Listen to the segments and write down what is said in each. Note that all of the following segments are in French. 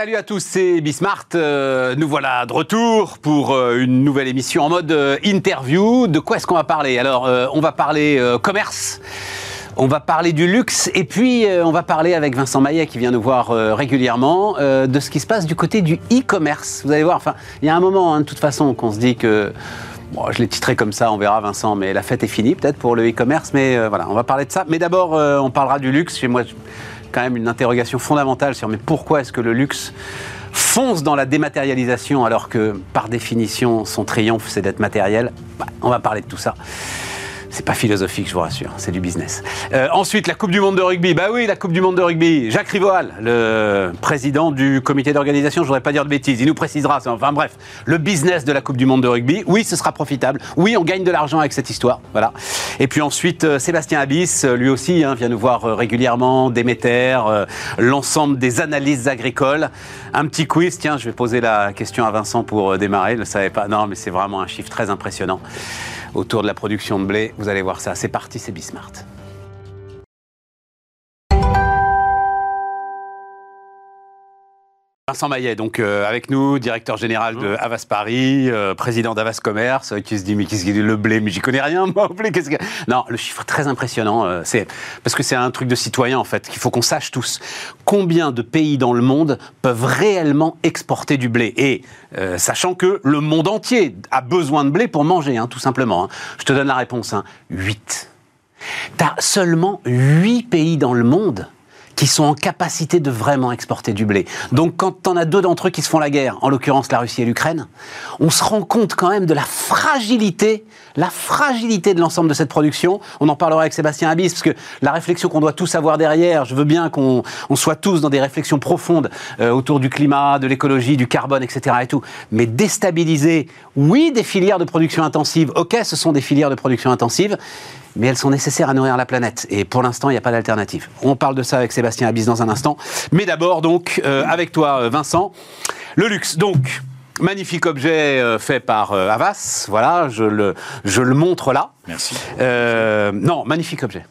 Salut à tous, c'est Bismart. Euh, nous voilà de retour pour euh, une nouvelle émission en mode euh, interview. De quoi est-ce qu'on va parler? Alors, on va parler commerce. On va parler du luxe et puis on va parler avec Vincent Maillet qui vient nous voir régulièrement de ce qui se passe du côté du e-commerce. Vous allez voir, enfin, il y a un moment hein, de toute façon qu'on se dit que Bon, je l'ai titré comme ça, on verra Vincent, mais la fête est finie peut-être pour le e-commerce, mais voilà, on va parler de ça. Mais d'abord, on parlera du luxe. Chez moi, quand même une interrogation fondamentale sur mais pourquoi est-ce que le luxe fonce dans la dématérialisation alors que par définition son triomphe c'est d'être matériel? Bah, On va parler de tout ça. C'est pas philosophique, je vous rassure, c'est du business. Euh, ensuite, la Coupe du Monde de rugby. Bah oui, la Coupe du Monde de rugby. Jacques Rivoal, le président du comité d'organisation, je voudrais pas dire de bêtises, il nous précisera. Enfin bref, le business de la Coupe du Monde de rugby. Oui, ce sera profitable. Oui, on gagne de l'argent avec cette histoire. Voilà. Et puis ensuite, euh, Sébastien Abyss, euh, lui aussi, hein, vient nous voir régulièrement, Déméter, l'ensemble des analyses agricoles. Un petit quiz, tiens, je vais poser la question à Vincent pour démarrer. Je ne savais pas. Non, mais c'est vraiment un chiffre très impressionnant autour de la production de blé. Vous allez voir ça. C'est parti, c'est Bismart. Vincent Maillet, donc euh, avec nous, directeur général de Havas Paris, euh, président d'Havas Commerce, euh, qui se dit mais qu'est-ce qu'il est le blé Mais j'y connais rien, moi, blé. Qu'est-ce que... Non, le chiffre très impressionnant, c'est parce que c'est un truc de citoyen en fait qu'il faut qu'on sache tous combien de pays dans le monde peuvent réellement exporter du blé? Et sachant que le monde entier a besoin de blé pour manger, hein, tout simplement. Hein. Je te donne la réponse, hein. 8. T'as seulement 8 pays dans le monde qui sont en capacité de vraiment exporter du blé. Donc quand on a deux d'entre eux qui se font la guerre, en l'occurrence la Russie et l'Ukraine, on se rend compte quand même de la fragilité, la fragilité de l'ensemble de cette production. On en parlera avec Sébastien Abyss, parce que la réflexion qu'on doit tous avoir derrière, je veux bien qu'on soit tous dans des réflexions profondes euh, autour du climat, de l'écologie, du carbone, etc. et tout, mais déstabiliser, oui, des filières de production intensive, ok, ce sont des filières de production intensive, mais elles sont nécessaires à nourrir la planète. Et pour l'instant, il n'y a pas d'alternative. On parle de ça avec Sébastien Abyss dans un instant. Mais d'abord, donc, euh, avec toi, euh, Vincent, le luxe. Donc, magnifique objet euh, fait par Havas. Voilà, je le, je le montre là. Merci. non, magnifique objet.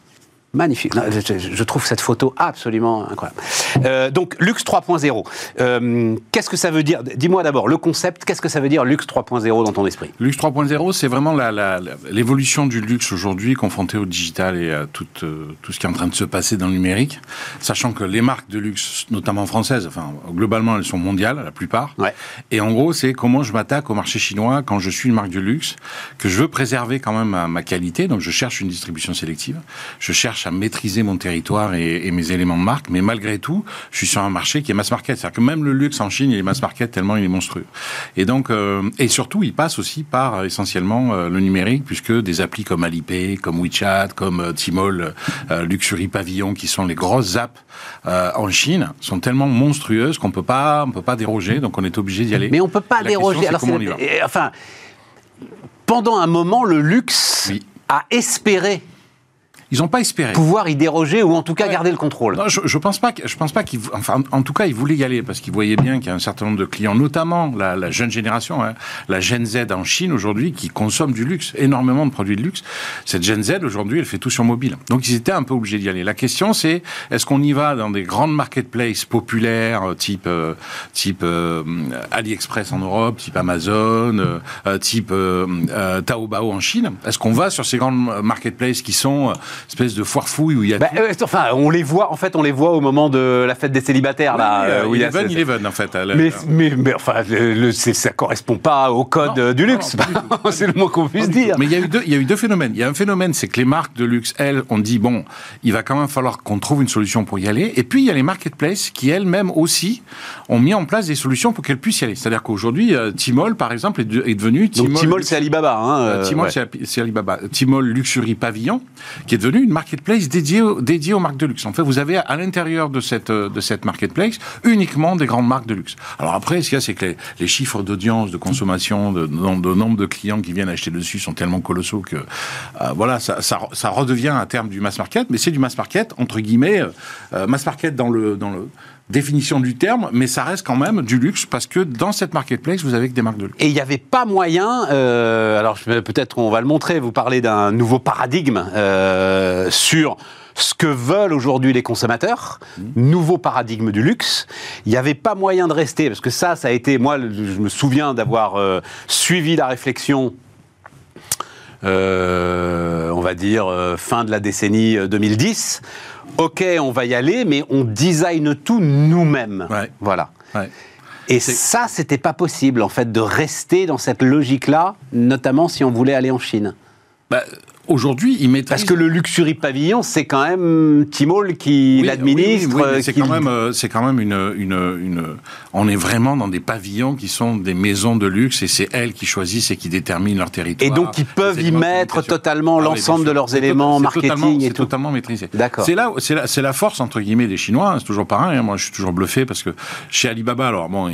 Magnifique. je, trouve cette photo absolument incroyable. Euh, donc, Luxe 3.0. Euh, qu'est-ce que ça veut dire? Dis-moi d'abord le concept. Qu'est-ce que ça veut dire Luxe 3.0 dans ton esprit? Luxe 3.0, c'est vraiment l'évolution du luxe aujourd'hui, confronté au digital et à tout, euh, tout ce qui est en train de se passer dans le numérique. Sachant que les marques de luxe, notamment françaises, enfin, globalement, elles sont mondiales, la plupart. Ouais. Et en gros, c'est comment je m'attaque au marché chinois quand je suis une marque de luxe, que je veux préserver quand même ma, ma qualité. Donc, je cherche une distribution sélective. Je cherche à maîtriser mon territoire et, mes éléments de marque, mais malgré tout, je suis sur un marché qui est mass market. C'est-à-dire que même le luxe en Chine, il est mass market tellement il est monstrueux. Et donc, euh, et surtout, il passe aussi par euh, essentiellement euh, le numérique, puisque des applis comme Alipay, comme WeChat, comme Tmall, Luxury Pavillon, qui sont les grosses apps en Chine, sont tellement monstrueuses qu'on peut pas, on peut pas déroger. Donc, on est obligé d'y aller. Mais on peut pas déroger. Alors, enfin, pendant un moment, le luxe a espéré ils n'ont pas espéré. Pouvoir y déroger ou en tout cas garder le contrôle. Non, je, je pense pas. Que, je pense pas qu'ils. Enfin, en tout cas, ils voulaient y aller parce qu'ils voyaient bien qu'il y a un certain nombre de clients, notamment la, la jeune génération, hein, la Gen Z en Chine aujourd'hui, qui consomme du luxe, énormément de produits de luxe. Cette Gen Z aujourd'hui, elle fait tout sur mobile. Donc ils étaient un peu obligés d'y aller. La question, c'est est-ce qu'on y va dans des grandes marketplaces populaires, euh, type euh, type euh, AliExpress en Europe, type Amazon, type Taobao en Chine? Est-ce qu'on va sur ces grandes marketplaces qui sont espèce de foire fouille où il y a. Bah, euh, enfin, on les voit. En fait, on les voit au moment de la fête des célibataires là. Euh, où il Eleven, Eleven, en fait. Mais, mais, mais, enfin, le, ça correspond pas au code du luxe. c'est le mot qu'on puisse dire. Mais il y a eu deux, il y a eu deux phénomènes. Il y a un phénomène, c'est que les marques de luxe, elles, ont dit bon, il va quand même falloir qu'on trouve une solution pour y aller. Et puis il y a les marketplaces qui elles-mêmes aussi ont mis en place des solutions pour qu'elles puissent y aller. C'est-à-dire qu'aujourd'hui, euh, Tmall, par exemple, est, devenu Tmall, c'est Alibaba. Hein, Tmall, c'est Alibaba. Tmall Luxury Pavillon, qui est devenu une marketplace dédiée, dédiée aux marques de luxe. En fait, vous avez à l'intérieur de cette, de cette marketplace uniquement des grandes marques de luxe. Alors après, ce qu'il y a, c'est que les, chiffres d'audience, de consommation, de, nombre de clients qui viennent acheter dessus sont tellement colossaux que, euh, voilà, ça, ça, redevient un terme du mass market, mais c'est du mass market, entre guillemets, euh, mass market dans le, dans le, définition du terme, mais ça reste quand même du luxe parce que dans cette marketplace, vous avez que des marques de luxe. Et il n'y avait pas moyen, euh, alors peut-être qu'on va le montrer, vous parlez d'un nouveau paradigme euh, sur ce que veulent aujourd'hui les consommateurs, nouveau paradigme du luxe. Il n'y avait pas moyen de rester, parce que ça, ça a été, moi, je me souviens d'avoir euh, suivi la réflexion euh, on va dire, euh, fin de la décennie 2010. Ok, on va y aller, mais on design tout nous-mêmes. Ouais. Voilà. Ouais. Et ça, c'était pas possible, en fait, de rester dans cette logique-là, notamment si on voulait aller en Chine. Bah, Aujourd'hui, ils maîtrisent. Parce que le Luxury Pavillon, c'est quand même Tmall qui Oui, l'administre. oui, oui, c'est qui quand même, euh, c'est quand même une, une, une. On est vraiment dans des pavillons qui sont des maisons de luxe et c'est elles qui choisissent et qui déterminent leur territoire. Et donc, ils peuvent y mettre totalement Ah l'ensemble de leurs éléments marketing et tout. totalement maîtrisé. D'accord. C'est là, c'est la, c'est la force entre guillemets des Chinois. hein, c'est toujours pareil. hein, moi, je suis toujours bluffé parce que chez Alibaba, alors bon,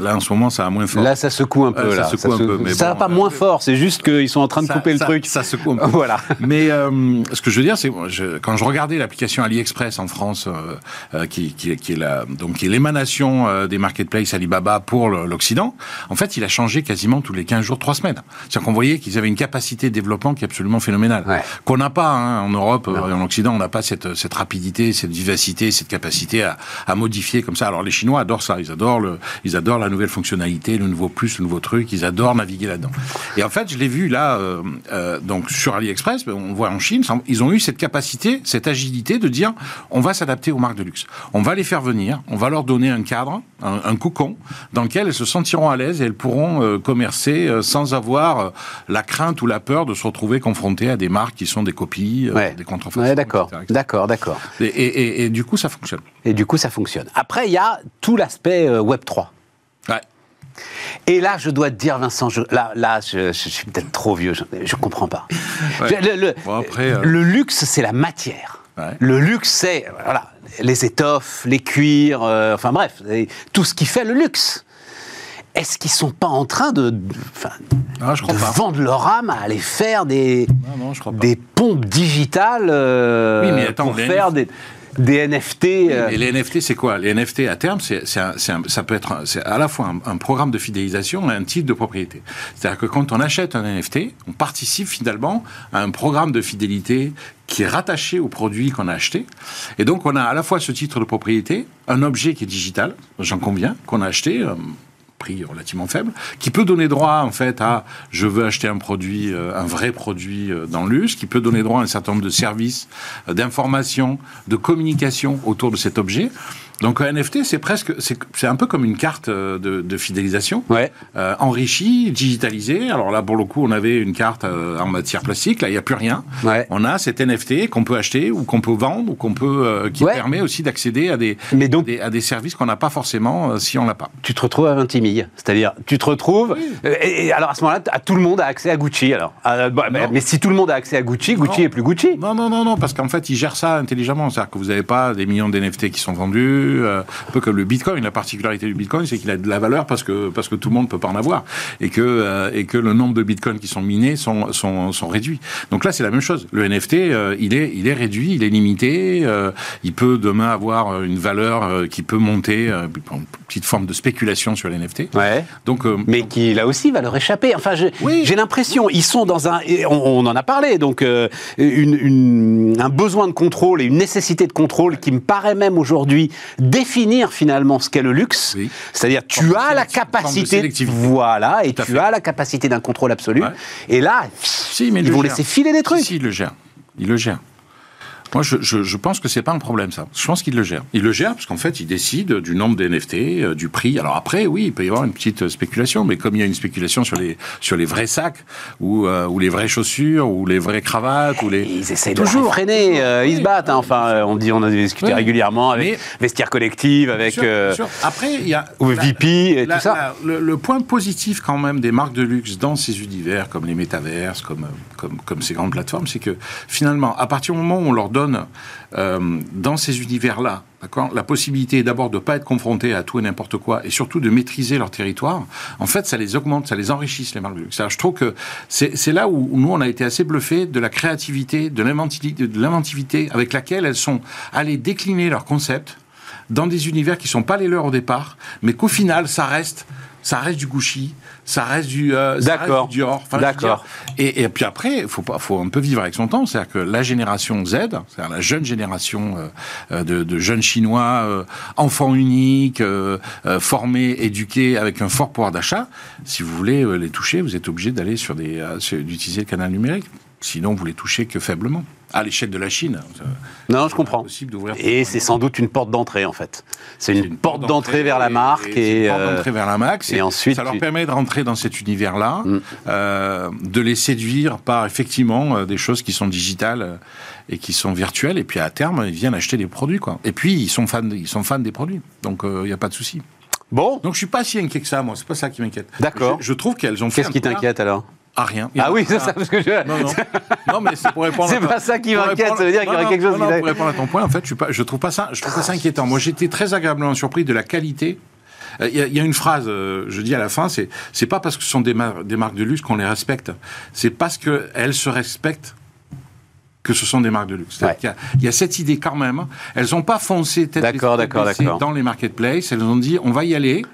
là en ce moment, ça a moins fort. Là, ça secoue un peu. Ça là. secoue un peu, mais ça va bon, pas euh, moins fort, c'est juste qu'ils sont en train de Ça- couper le ça- truc. Ça secoue un peu. Voilà. Mais euh, ce que je veux dire, c'est je- quand je regardais l'application AliExpress en France, euh, euh, qui, qui, qui est la, donc qui est l'émanation euh, des marketplaces Alibaba pour l'Occident, en fait, il a changé quasiment tous les 15 jours, 3 semaines. C'est-à-dire qu'on voyait qu'ils avaient une capacité de développement qui est absolument phénoménale. Ouais. Qu'on n'a pas hein, en Europe, euh, en Occident, on n'a pas cette, cette rapidité, cette vivacité, cette capacité à, à modifier comme ça. Alors les Chinois adorent ça, ils adorent le, ils adorent la nouvelle fonctionnalité, le nouveau plus, le nouveau truc, ils adorent naviguer là-dedans. Et en fait, je l'ai vu là, euh, euh, donc sur AliExpress, ben, on voit en Chine, ils ont eu cette capacité, cette agilité de dire, on va s'adapter aux marques de luxe, on va les faire venir, on va leur donner un cadre, un, un cocon, dans lequel elles se sentiront à l'aise et elles pourront euh, commercer euh, sans avoir euh, la crainte ou la peur de se retrouver confrontées à des marques qui sont des copies, Ouais. des contrefaçons. Ouais, d'accord, d'accord, d'accord. Et, et- et- et du coup, ça fonctionne. Et du coup, ça fonctionne. Après, il y a tout l'aspect Web 3. Et là, je dois te dire, Vincent, je- là, là je, je suis peut-être trop vieux, je, je comprends pas. Ouais. Je- Le, le- Bon, après, euh, le luxe, c'est la matière. Ouais. Le luxe, c'est voilà, les étoffes, les cuirs, euh, enfin bref, tout ce qui fait le luxe. Est-ce qu'ils sont pas en train de, de- enfin, Ah, je crois de pas. vendre leur âme à aller faire des, Non, non, je crois pas. des pompes digitales euh, Oui, mais attends, pour faire des, des NFT euh, Et les NFT, c'est quoi? Les NFT, à terme, c'est, ça peut être un- à la fois un, un programme de fidélisation et un titre de propriété. C'est-à-dire que quand on achète un NFT, on participe finalement à un programme de fidélité qui est rattaché au produit qu'on a acheté. Et donc, on a à la fois ce titre de propriété, un objet qui est digital, j'en conviens, qu'on a acheté. Prix relativement faible, qui peut donner droit en fait à je veux acheter un produit, euh, un vrai produit euh, dans le luxe, qui peut donner droit à un certain nombre de services, euh, d'informations, de communication autour de cet objet. Donc un NFT, c'est presque, c'est un peu comme une carte euh, de, de fidélisation, Ouais. euh, enrichie, digitalisée. Alors là, pour le coup, on avait une carte euh, en matière plastique. Là, il n'y a plus rien. Ouais. On a cet NFT qu'on peut acheter ou qu'on peut vendre ou qu'on peut, euh, qui Ouais. permet aussi d'accéder à des, Mais donc- des- à des services qu'on n'a pas forcément si on l'a pas. tu te retrouves à 20 milles. C'est-à-dire, tu te retrouves. Et, et alors à ce moment-là, tout le monde a accès à Gucci. Alors, Ah, bah, mais si tout le monde a accès à Gucci, Gucci Non. est plus Gucci. Non, non, non, non, parce qu'en fait, ils gèrent ça intelligemment. C'est-à-dire que vous n'avez pas des millions d'NFT qui sont vendus, euh, un peu comme le Bitcoin. La particularité du Bitcoin, c'est qu'il a de la valeur parce que, parce que tout le monde peut pas en avoir. Et que, euh, et que le nombre de Bitcoins qui sont minés sont, sont, sont réduits. Donc là, c'est la même chose. Le NFT, euh, il, est, il est réduit, il est limité. il peut demain avoir une valeur qui peut monter, une petite forme de spéculation sur les NFT. Ouais. Donc, Mais qui, là aussi, va leur échapper. Enfin, Oui. j'ai l'impression, ils sont dans un. On, on en a parlé, donc, une, une- un besoin de contrôle et une nécessité de contrôle qui me paraît même aujourd'hui définir finalement ce qu'est le luxe. Oui. C'est-à-dire, tu as la capacité. Voilà, et tu fait. as la capacité d'un contrôle absolu. Ouais. Et là, Si, mais il ils vont gère. laisser filer des trucs. Si, si, il le gère. Il le gère. Moi, je, je, je pense que c'est pas un problème, ça. Je pense qu'il le gère. Il le gère parce qu'en fait, il décide du nombre de NFT, euh, du prix. Alors après, oui, il peut y avoir une petite euh, spéculation, mais comme il y a une spéculation sur les, sur les vrais sacs, ou, euh, ou les vraies chaussures, ou les vraies cravates, ou les... Ils essayent de Toujours, freiner, euh, ils se battent. hein. Enfin, on dit, on a discuté Oui. régulièrement avec Mais- Vestiaire Collective, avec Bien sûr, bien sûr. Après, il y a... ou la- VP et la- tout ça. la- le, le point positif quand même des marques de luxe dans ces univers, comme les métaverses, comme, comme, comme ces grandes plateformes, c'est que finalement, à partir du moment où on leur donne euh, dans ces univers-là, la possibilité d'abord de ne pas être confrontés à tout et n'importe quoi, et surtout de maîtriser leur territoire, en fait, ça les augmente, ça les enrichisse, les marques de luxe. Je trouve que c'est là où nous, on a été assez bluffés de la créativité, de l'inventivité avec laquelle elles sont allées décliner leur concept dans des univers qui sont pas les leurs au départ, mais qu'au final, ça reste, ça reste du Gucci, ça reste du, euh, ça reste D'accord. du. Enfin, veux D'accord. Et, et puis après, il faut, pas- faut un peu vivre avec son temps. C'est-à-dire que la génération Z, c'est-à-dire la jeune génération euh, euh, de, de jeunes Chinois, euh, enfants uniques, euh, euh, formés, éduqués, avec un fort pouvoir d'achat, si vous voulez les toucher, vous êtes obligé d'aller sur des, euh, d'utiliser le canal numérique. Sinon, vous les touchez que faiblement. À l'échelle de la Chine, c'est Non, je comprends. Et c'est sans doute une porte d'entrée, en fait. C'est une, porte d'entrée vers la marque. c'est Et, une porte euh, d'entrée vers la marque. et ensuite, ça leur tu- permet de rentrer dans cet univers-là, Mm. euh, de les séduire par effectivement euh, des choses qui sont digitales euh, et qui sont virtuelles. Et puis à terme, ils viennent acheter des produits, quoi. Et puis ils sont fans, ils sont fans des produits. Donc il n'y a pas de souci. Bon, Donc je suis pas si inquiet que ça, moi. C'est pas ça qui m'inquiète. D'accord. Je, je trouve qu'elles ont qu'est-ce qui t'inquiète alors? Ah rien. Ah oui, c'est ça, parce que je... Non, non. Non, mais c'est pour répondre. C'est pas ça qui m'inquiète, ça veut dire qu'il y aurait non, quelque chose non, qui non, pour répondre à ton point, en fait, je, suis pas, je trouve pas ça, je trouve pas ça inquiétant. Moi, j'étais très agréablement surpris de la qualité. Euh, Il y, a- il y a une phrase, euh, je dis à la fin, c'est c'est pas parce que ce sont des, mar- des marques de luxe qu'on les respecte, c'est parce qu'elles se respectent que ce sont des marques de luxe. C'est-à-dire Ouais. qu'il y a- Il y, a cette idée quand même. Elles n'ont pas foncé tête D'accord, d'accord. dans les marketplaces. Elles ont dit on va y aller.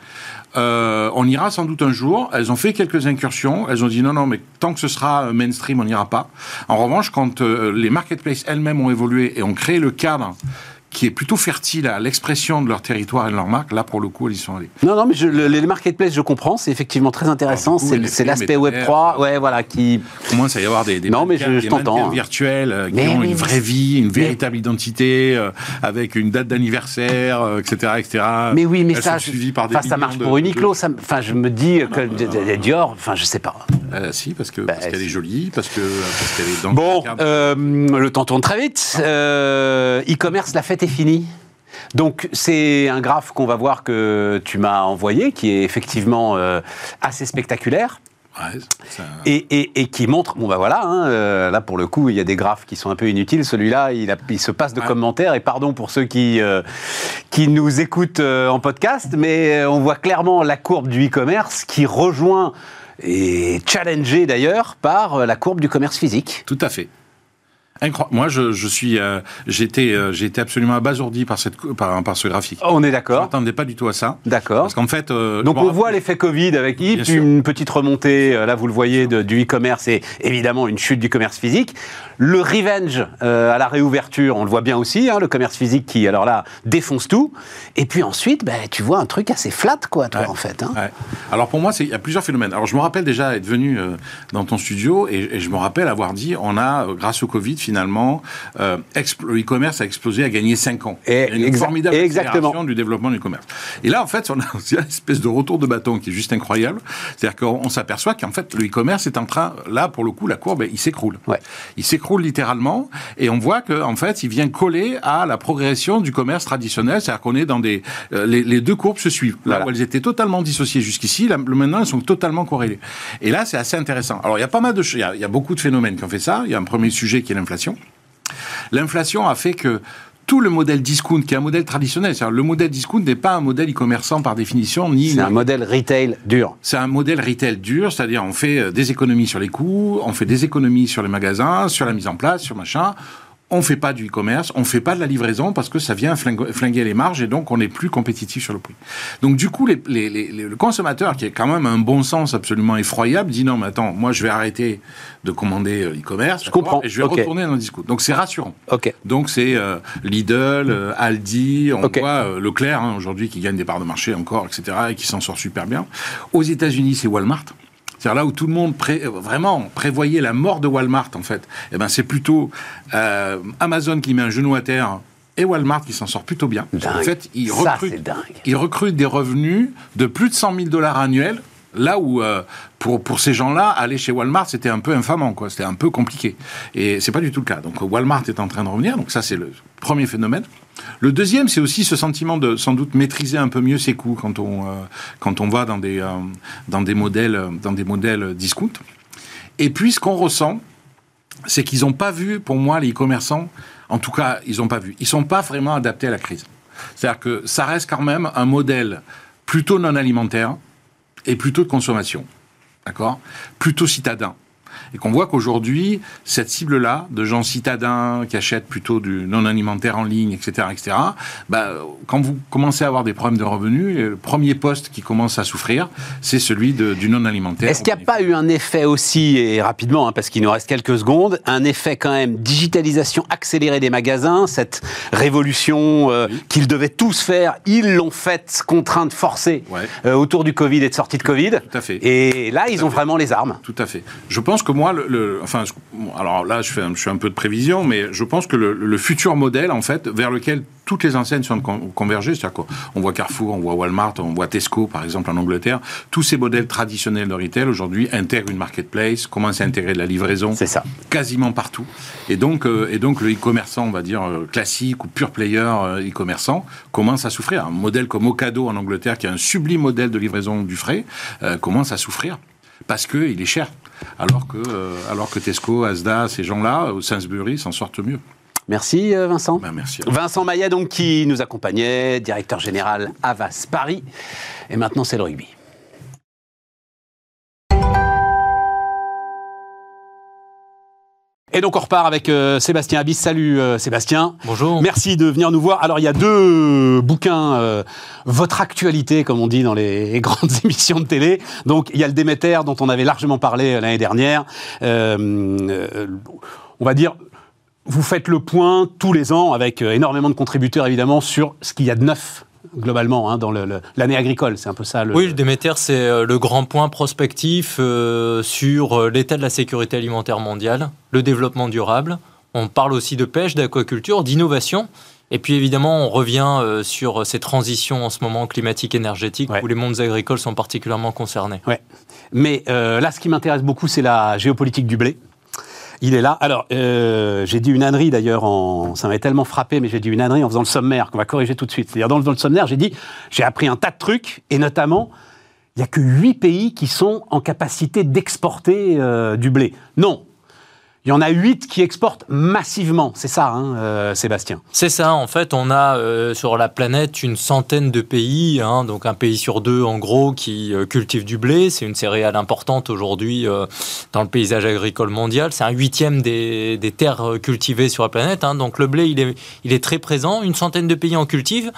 Euh, on ira sans doute un jour. Elles ont fait quelques incursions. Elles ont dit non, non, mais tant que ce sera mainstream, on n'ira pas. En revanche, quand euh, les marketplaces elles-mêmes ont évolué et ont créé le cadre qui est plutôt fertile à l'expression de leur territoire et de leur marque, là, pour le coup, elles y sont allées. Non, non, mais je- le- les marketplaces, je comprends, c'est effectivement très intéressant. Coup, C'est l'aspect films, Web les 3, ouais, voilà, qui. Il commence à y avoir des, des Non, mais mannequins- je- je des virtuels euh, qui Mais ont oui, une vraie vie, une véritable identité, euh, avec une date d'anniversaire, euh, etc., etc. Mais oui, mais Elles ça, sont suivies par des enfin, ça marche de- pour Uniqlo. de- ça Enfin, je me dis que Dior, enfin, je sais pas. Euh, si, parce que Bah, parce qu'elle si. est jolie, parce que parce qu'elle est dans Bon, le temps tourne très vite. E-commerce, la fête est finie. Donc c'est un graphe qu'on va voir que tu m'as envoyé, qui est effectivement euh, assez spectaculaire. Ouais, ça- Et, et- et qui montre, bon bah voilà, hein, euh, là pour le coup il y a des graphes qui sont un peu inutiles, celui-là il, a- il se passe de Ouais. commentaires, et pardon pour ceux qui, euh, qui nous écoutent en podcast, mais on voit clairement la courbe du e-commerce qui rejoint et challengée d'ailleurs par la courbe du commerce physique. Tout à fait. Moi, je, je suis, euh, j'étais, euh, j'ai été absolument abasourdi par cette, par, par ce graphique. On est Je d'accord, m'attendais pas du tout à ça. d'accord. Parce qu'en fait, euh, Donc je on rappelle- voit l'effet Covid avec une petite remontée, là vous le voyez, de- du e-commerce et évidemment une chute du commerce physique. Le revenge à la réouverture, on le voit bien aussi, hein, le commerce physique qui alors là défonce tout. Et puis ensuite, ben, tu vois un truc assez flat quoi, toi Ouais. en fait. hein. Ouais. Alors pour moi, il y a plusieurs phénomènes. Alors je me rappelle déjà être venu dans ton studio et, et je me rappelle avoir dit, on a, grâce au Covid finalement, euh, e-commerce a explosé, a gagné 5 ans. Et Il y a une formidable exactement. accélération du développement du commerce. Et là, en fait, on a aussi une espèce de retour de bâton qui est juste incroyable. C'est-à-dire qu'on on s'aperçoit qu'en fait, le e-commerce est en train, là, pour le coup, la courbe, il s'écroule. Ouais. Il s'écroule littéralement et on voit que en fait, il vient coller à la progression du commerce traditionnel. C'est-à-dire qu'on est dans des... euh, les, les deux courbes se suivent. Là Voilà. où elles étaient totalement dissociées jusqu'ici, là, maintenant, elles sont totalement corrélées. Et là, c'est assez intéressant. Alors, il y a pas mal de... Il y a, il y a beaucoup de phénomènes qui ont fait ça. Il y a un premier sujet qui est l'inflation. L'inflation a fait que tout le modèle discount, qui est un modèle traditionnel, c'est-à-dire le modèle discount n'est pas un modèle e-commerçant par définition, ni C'est un modèle retail dur. c'est un modèle retail dur, c'est-à-dire on fait euh, des économies sur les coûts, on fait des économies sur les magasins, sur la mise en place, sur machin. On fait pas du e-commerce, on fait pas de la livraison parce que ça vient flingue- flinguer les marges et donc on est plus compétitif sur le prix. Donc du coup, les- les- les- le consommateur qui est quand même un bon sens absolument effroyable dit non mais attends, moi je vais arrêter de commander euh, l'e-commerce, Je comprends, et je vais retourner dans le discount. Donc c'est rassurant. Ok. Donc c'est euh, Lidl, euh, Aldi, on voit euh, Leclerc hein, aujourd'hui qui gagne des parts de marché encore, etc. et qui s'en sort super bien. Aux États-Unis, c'est Walmart. C'est-à-dire là où tout le monde pré- vraiment prévoyait la mort de Walmart, en fait, eh ben c'est plutôt euh, Amazon qui met un genou à terre et Walmart qui s'en sort plutôt bien. Dingue. En fait, ils recrutent, ils recrutent des revenus de plus de 100 000 dollars annuels. Là où euh, pour pour ces gens-là, aller chez Walmart c'était un peu infamant, quoi. C'était un peu compliqué. Et c'est pas du tout le cas. Donc Walmart est en train de revenir. Donc ça c'est le premier phénomène. Le deuxième, c'est aussi ce sentiment de sans doute maîtriser un peu mieux ses coûts quand on euh, quand on va dans des euh, dans des modèles euh, dans des modèles discount. Et puis ce qu'on ressent, c'est qu'ils n'ont pas vu, pour moi, les e-commerçants, en tout cas, ils n'ont pas vu. Ils sont pas vraiment adaptés à la crise. C'est-à-dire que ça reste quand même un modèle plutôt non alimentaire et plutôt de consommation. D'accord? Plutôt citadin. Et qu'on voit qu'aujourd'hui, cette cible-là, de gens citadins qui achètent plutôt du non-alimentaire en ligne, etc., etc., bah, quand vous commencez à avoir des problèmes de revenus, le premier poste qui commence à souffrir, c'est celui du non-alimentaire. Est-ce qu'il n'y a pas eu un effet aussi, et rapidement, hein, parce qu'il nous reste quelques secondes, un effet quand même digitalisation accélérée des magasins, cette révolution euh, qu'ils devaient tous faire, ils l'ont faite, contrainte, forcée, euh, autour du Covid et de sortie de Covid. Tout à fait. Et là, ils ont vraiment les armes. Tout à fait. Je pense que moi, le, enfin, alors là, je fais, je fais un peu de prévision, mais je pense que le, futur modèle, en fait, vers lequel toutes les enseignes sont convergées, c'est-à-dire qu'on voit Carrefour, on voit Walmart, on voit Tesco, par exemple, en Angleterre, tous ces modèles traditionnels de retail, aujourd'hui, intègrent une marketplace, commencent à intégrer de la livraison. C'est ça. Quasiment partout. Et donc, euh, et donc le e-commerçant, on va dire, euh, classique ou pure player euh, e-commerçant, commence à souffrir. Un modèle comme Ocado en Angleterre, qui est un sublime modèle de livraison du frais, commence à souffrir parce qu'il est cher. Alors que, alors que Tesco, Asda, ces gens-là, ou Sainsbury s'en sortent mieux. Merci Vincent. Ben, merci. Vincent Maillet, donc, qui nous accompagnait, directeur général Avas Paris. Et maintenant, c'est le rugby. Et donc on repart avec euh, Sébastien Abyss. Salut euh, Sébastien. Bonjour. Merci de venir nous voir. Alors il y a deux bouquins, euh, votre actualité comme on dit dans les grandes émissions de télé. Donc il y a le Déméter dont on avait largement parlé l'année dernière. on va dire vous faites le point tous les ans avec énormément de contributeurs évidemment sur ce qu'il y a de neuf globalement, hein, dans l'année agricole. C'est un peu ça. Le... Oui, le Déméter, c'est euh, le grand point prospectif euh, sur euh, l'état de la sécurité alimentaire mondiale, le développement durable. On parle aussi de pêche, d'aquaculture, d'innovation. Et puis évidemment, on revient sur ces transitions en ce moment climatiques, énergétiques, où les mondes agricoles sont particulièrement concernés. Ouais. Mais là, ce qui m'intéresse beaucoup, c'est la géopolitique du blé. Il est là. Alors, euh, j'ai dit une ânerie d'ailleurs, ça m'avait tellement frappé, mais j'ai dit une ânerie en faisant le sommaire, qu'on va corriger tout de suite. C'est-à-dire, dans, le sommaire, j'ai dit, j'ai appris un tas de trucs, et notamment, il n'y a que huit pays qui sont en capacité d'exporter euh, du blé. Non, il y en a huit qui exportent massivement, c'est ça, hein, euh, Sébastien. C'est ça, en fait, on a euh, sur la planète une centaine de pays, hein, donc un pays sur deux en gros qui euh, cultive du blé, c'est une céréale importante aujourd'hui dans le paysage agricole mondial, c'est un huitième des, des, terres cultivées sur la planète, hein, donc le blé il est, il est très présent, une centaine de pays en cultivent.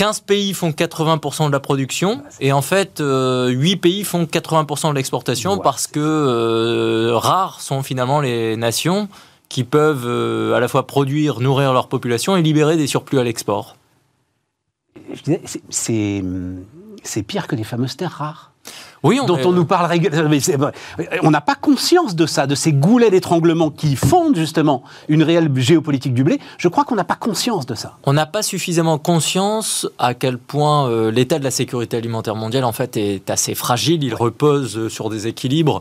15 pays font 80% de la production et en fait 8 euh, pays font 80% de l'exportation parce que euh, rares sont finalement les nations qui peuvent euh, à la fois produire, nourrir leur population et libérer des surplus à l'export. C'est pire que les fameuses terres rares oui, dont on nous parle régulièrement. On n'a pas conscience de ça, de ces goulets d'étranglement qui fondent justement une réelle géopolitique du blé. Je crois qu'on n'a pas conscience de ça. On n'a pas suffisamment conscience à quel point euh, l'état de la sécurité alimentaire mondiale en fait est assez fragile. Il repose sur des équilibres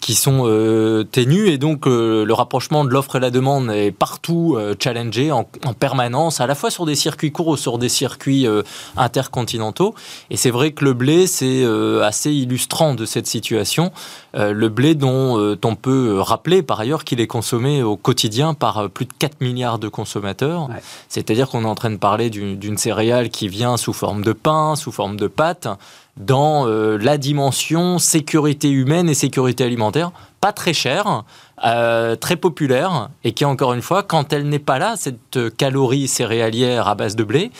qui sont euh, ténus et donc euh, le rapprochement de l'offre et la demande est partout challengé en, en, permanence, à la fois sur des circuits courts ou sur des circuits intercontinentaux. Et c'est vrai que le blé c'est assez illustré de cette situation. Euh, le blé dont euh, on peut rappeler par ailleurs qu'il est consommé au quotidien par euh, plus de 4 milliards de consommateurs. C'est-à-dire qu'on est en train de parler d'une céréale qui vient sous forme de pain, sous forme de pâte, dans la dimension sécurité humaine et sécurité alimentaire, pas très chère, très populaire, et qui encore une fois, quand elle n'est pas là, cette calorie céréalière à base de blé,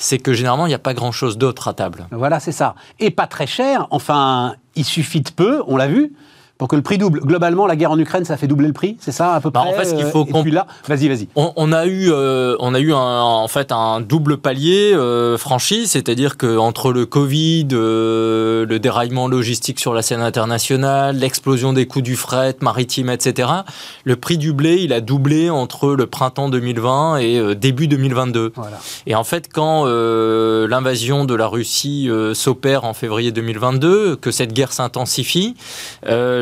c'est que généralement, il n'y a pas grand-chose d'autre à table. Voilà, c'est ça. Et pas très cher, enfin, il suffit de peu, on l'a vu, pour que le prix double. Globalement, la guerre en Ukraine, ça fait doubler le prix, c'est ça à peu bah, près En fait, ce qu'il faut euh, là, vas-y, vas-y. On, a eu, euh, on a eu un, en fait un double palier euh, franchi, c'est-à-dire que entre le Covid, le déraillement logistique sur la scène internationale, l'explosion des coûts du fret maritime, etc. Le prix du blé, il a doublé entre le printemps 2020 et début 2022. Et en fait, quand l'invasion de la Russie s'opère en février 2022, que cette guerre s'intensifie,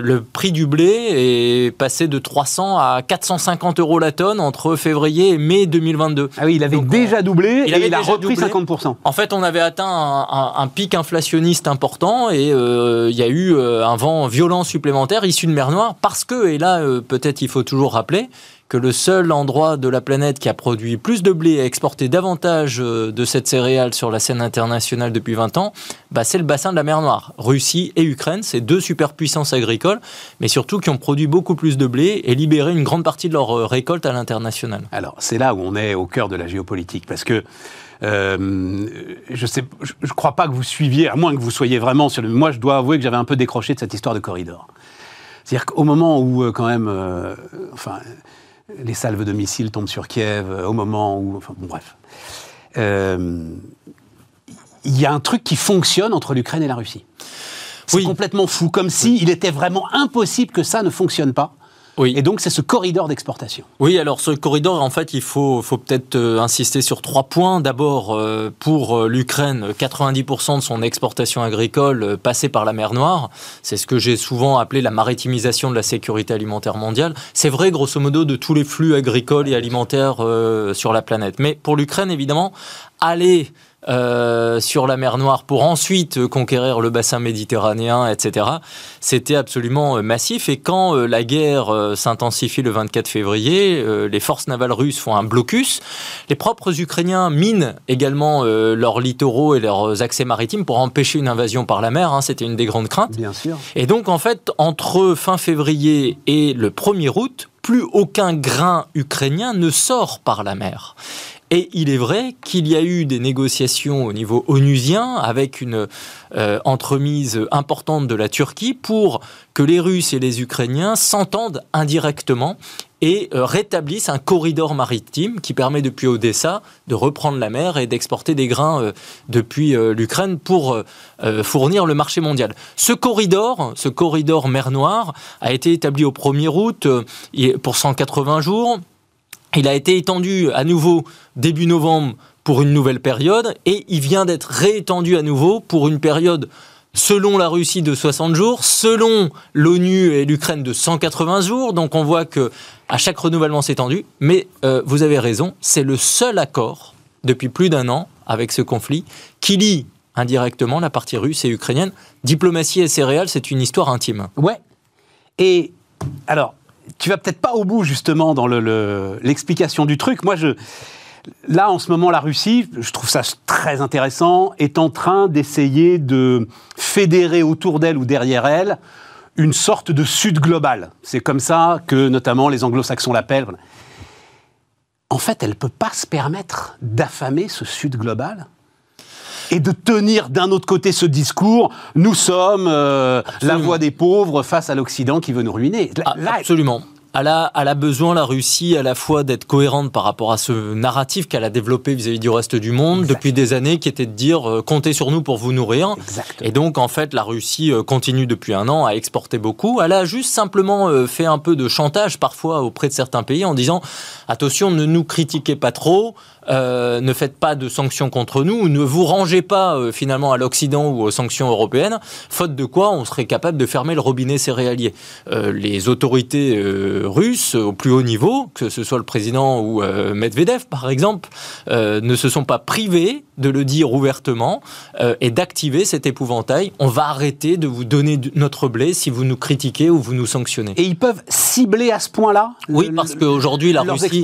le prix du blé est passé de 300 à 450 euros la tonne entre février et mai 2022. Ah oui, il avait déjà doublé il et il a repris 50%. En fait, on avait atteint un, pic inflationniste important et euh, il y a eu euh, un vent violent supplémentaire issu de mer Noire parce que, et là, euh, peut-être il faut toujours rappeler, que le seul endroit de la planète qui a produit plus de blé et exporté davantage euh, de cette céréale sur la scène internationale depuis 20 ans, bah, c'est le bassin de la mer Noire. Russie et Ukraine, c'est deux superpuissances agricoles, mais surtout qui ont produit beaucoup plus de blé et libéré une grande partie de leur euh, récolte à l'international. Alors, c'est là où on est au cœur de la géopolitique, parce que euh, je ne crois pas que vous suiviez, à moins que vous soyez vraiment sur le. Moi, je dois avouer que j'avais un peu décroché de cette histoire de corridor. C'est-à-dire qu'au moment où, quand même, enfin, les salves de missiles tombent sur Kiev, au moment où, enfin, bon, bref, il y a un truc qui fonctionne entre l'Ukraine et la Russie. C'est complètement fou, comme s'il il était vraiment impossible que ça ne fonctionne pas. Oui. Et donc, c'est ce corridor d'exportation. Oui, alors ce corridor, en fait, il faut, faut peut-être euh, insister sur trois points. D'abord, euh, pour euh, l'Ukraine, 90% de son exportation agricole passait par la mer Noire. C'est ce que j'ai souvent appelé la maritimisation de la sécurité alimentaire mondiale. C'est vrai, grosso modo, de tous les flux agricoles et alimentaires sur la planète. Mais pour l'Ukraine, évidemment, aller euh, sur la mer Noire pour ensuite conquérir le bassin méditerranéen, etc. C'était absolument euh, massif. Et quand euh, la guerre s'intensifie le 24 février, les forces navales russes font un blocus. Les propres Ukrainiens minent également leurs littoraux et leurs accès maritimes pour empêcher une invasion par la mer. Hein. C'était une des grandes craintes. Bien sûr. Et donc, en fait, entre fin février et le 1er août, plus aucun grain ukrainien ne sort par la mer. Et il est vrai qu'il y a eu des négociations au niveau onusien avec une euh, entremise importante de la Turquie pour que les Russes et les Ukrainiens s'entendent indirectement et euh, rétablissent un corridor maritime qui permet depuis Odessa de reprendre la mer et d'exporter des grains euh, depuis l'Ukraine pour fournir le marché mondial. Ce corridor, ce corridor mer Noire, a été établi au 1er août pour 180 jours. Il a été étendu à nouveau début novembre pour une nouvelle période et il vient d'être réétendu à nouveau pour une période selon la Russie de 60 jours, selon l'ONU et l'Ukraine de 180 jours. Donc on voit que à chaque renouvellement c'est tendu. Mais euh, vous avez raison, c'est le seul accord depuis plus d'un an avec ce conflit qui lie indirectement la partie russe et ukrainienne. Diplomatie et céréales, c'est une histoire intime. Ouais. Et alors, tu vas peut-être pas au bout justement dans l'explication du truc. Moi, je, là, en ce moment, la Russie, je trouve ça très intéressant, est en train d'essayer de fédérer autour d'elle ou derrière elle une sorte de Sud global. C'est comme ça que notamment les anglo-saxons l'appellent. En fait, elle ne peut pas se permettre d'affamer ce Sud global et de tenir d'un autre côté ce discours, nous sommes euh, la voix des pauvres face à l'Occident qui veut nous ruiner. Ah, absolument elle a, besoin, la Russie, à la fois d'être cohérente par rapport à ce narratif qu'elle a développé vis-à-vis du reste du monde depuis des années, qui était de dire euh, comptez sur nous pour vous nourrir. Et donc, en fait, la Russie euh, continue depuis un an à exporter beaucoup. Elle a juste simplement euh, fait un peu de chantage parfois auprès de certains pays en disant attention, ne nous critiquez pas trop. Ne faites pas de sanctions contre nous, ne vous rangez pas finalement à l'Occident ou aux sanctions européennes, faute de quoi on serait capable de fermer le robinet céréalier. les autorités russes au plus haut niveau, que ce soit le président ou euh, Medvedev par exemple, euh, ne se sont pas privés de le dire ouvertement euh, et d'activer cet épouvantail. On va arrêter de vous donner notre blé si vous nous critiquez ou vous nous sanctionnez. Et ils peuvent cibler à ce point-là Oui, parce qu'aujourd'hui la Russie,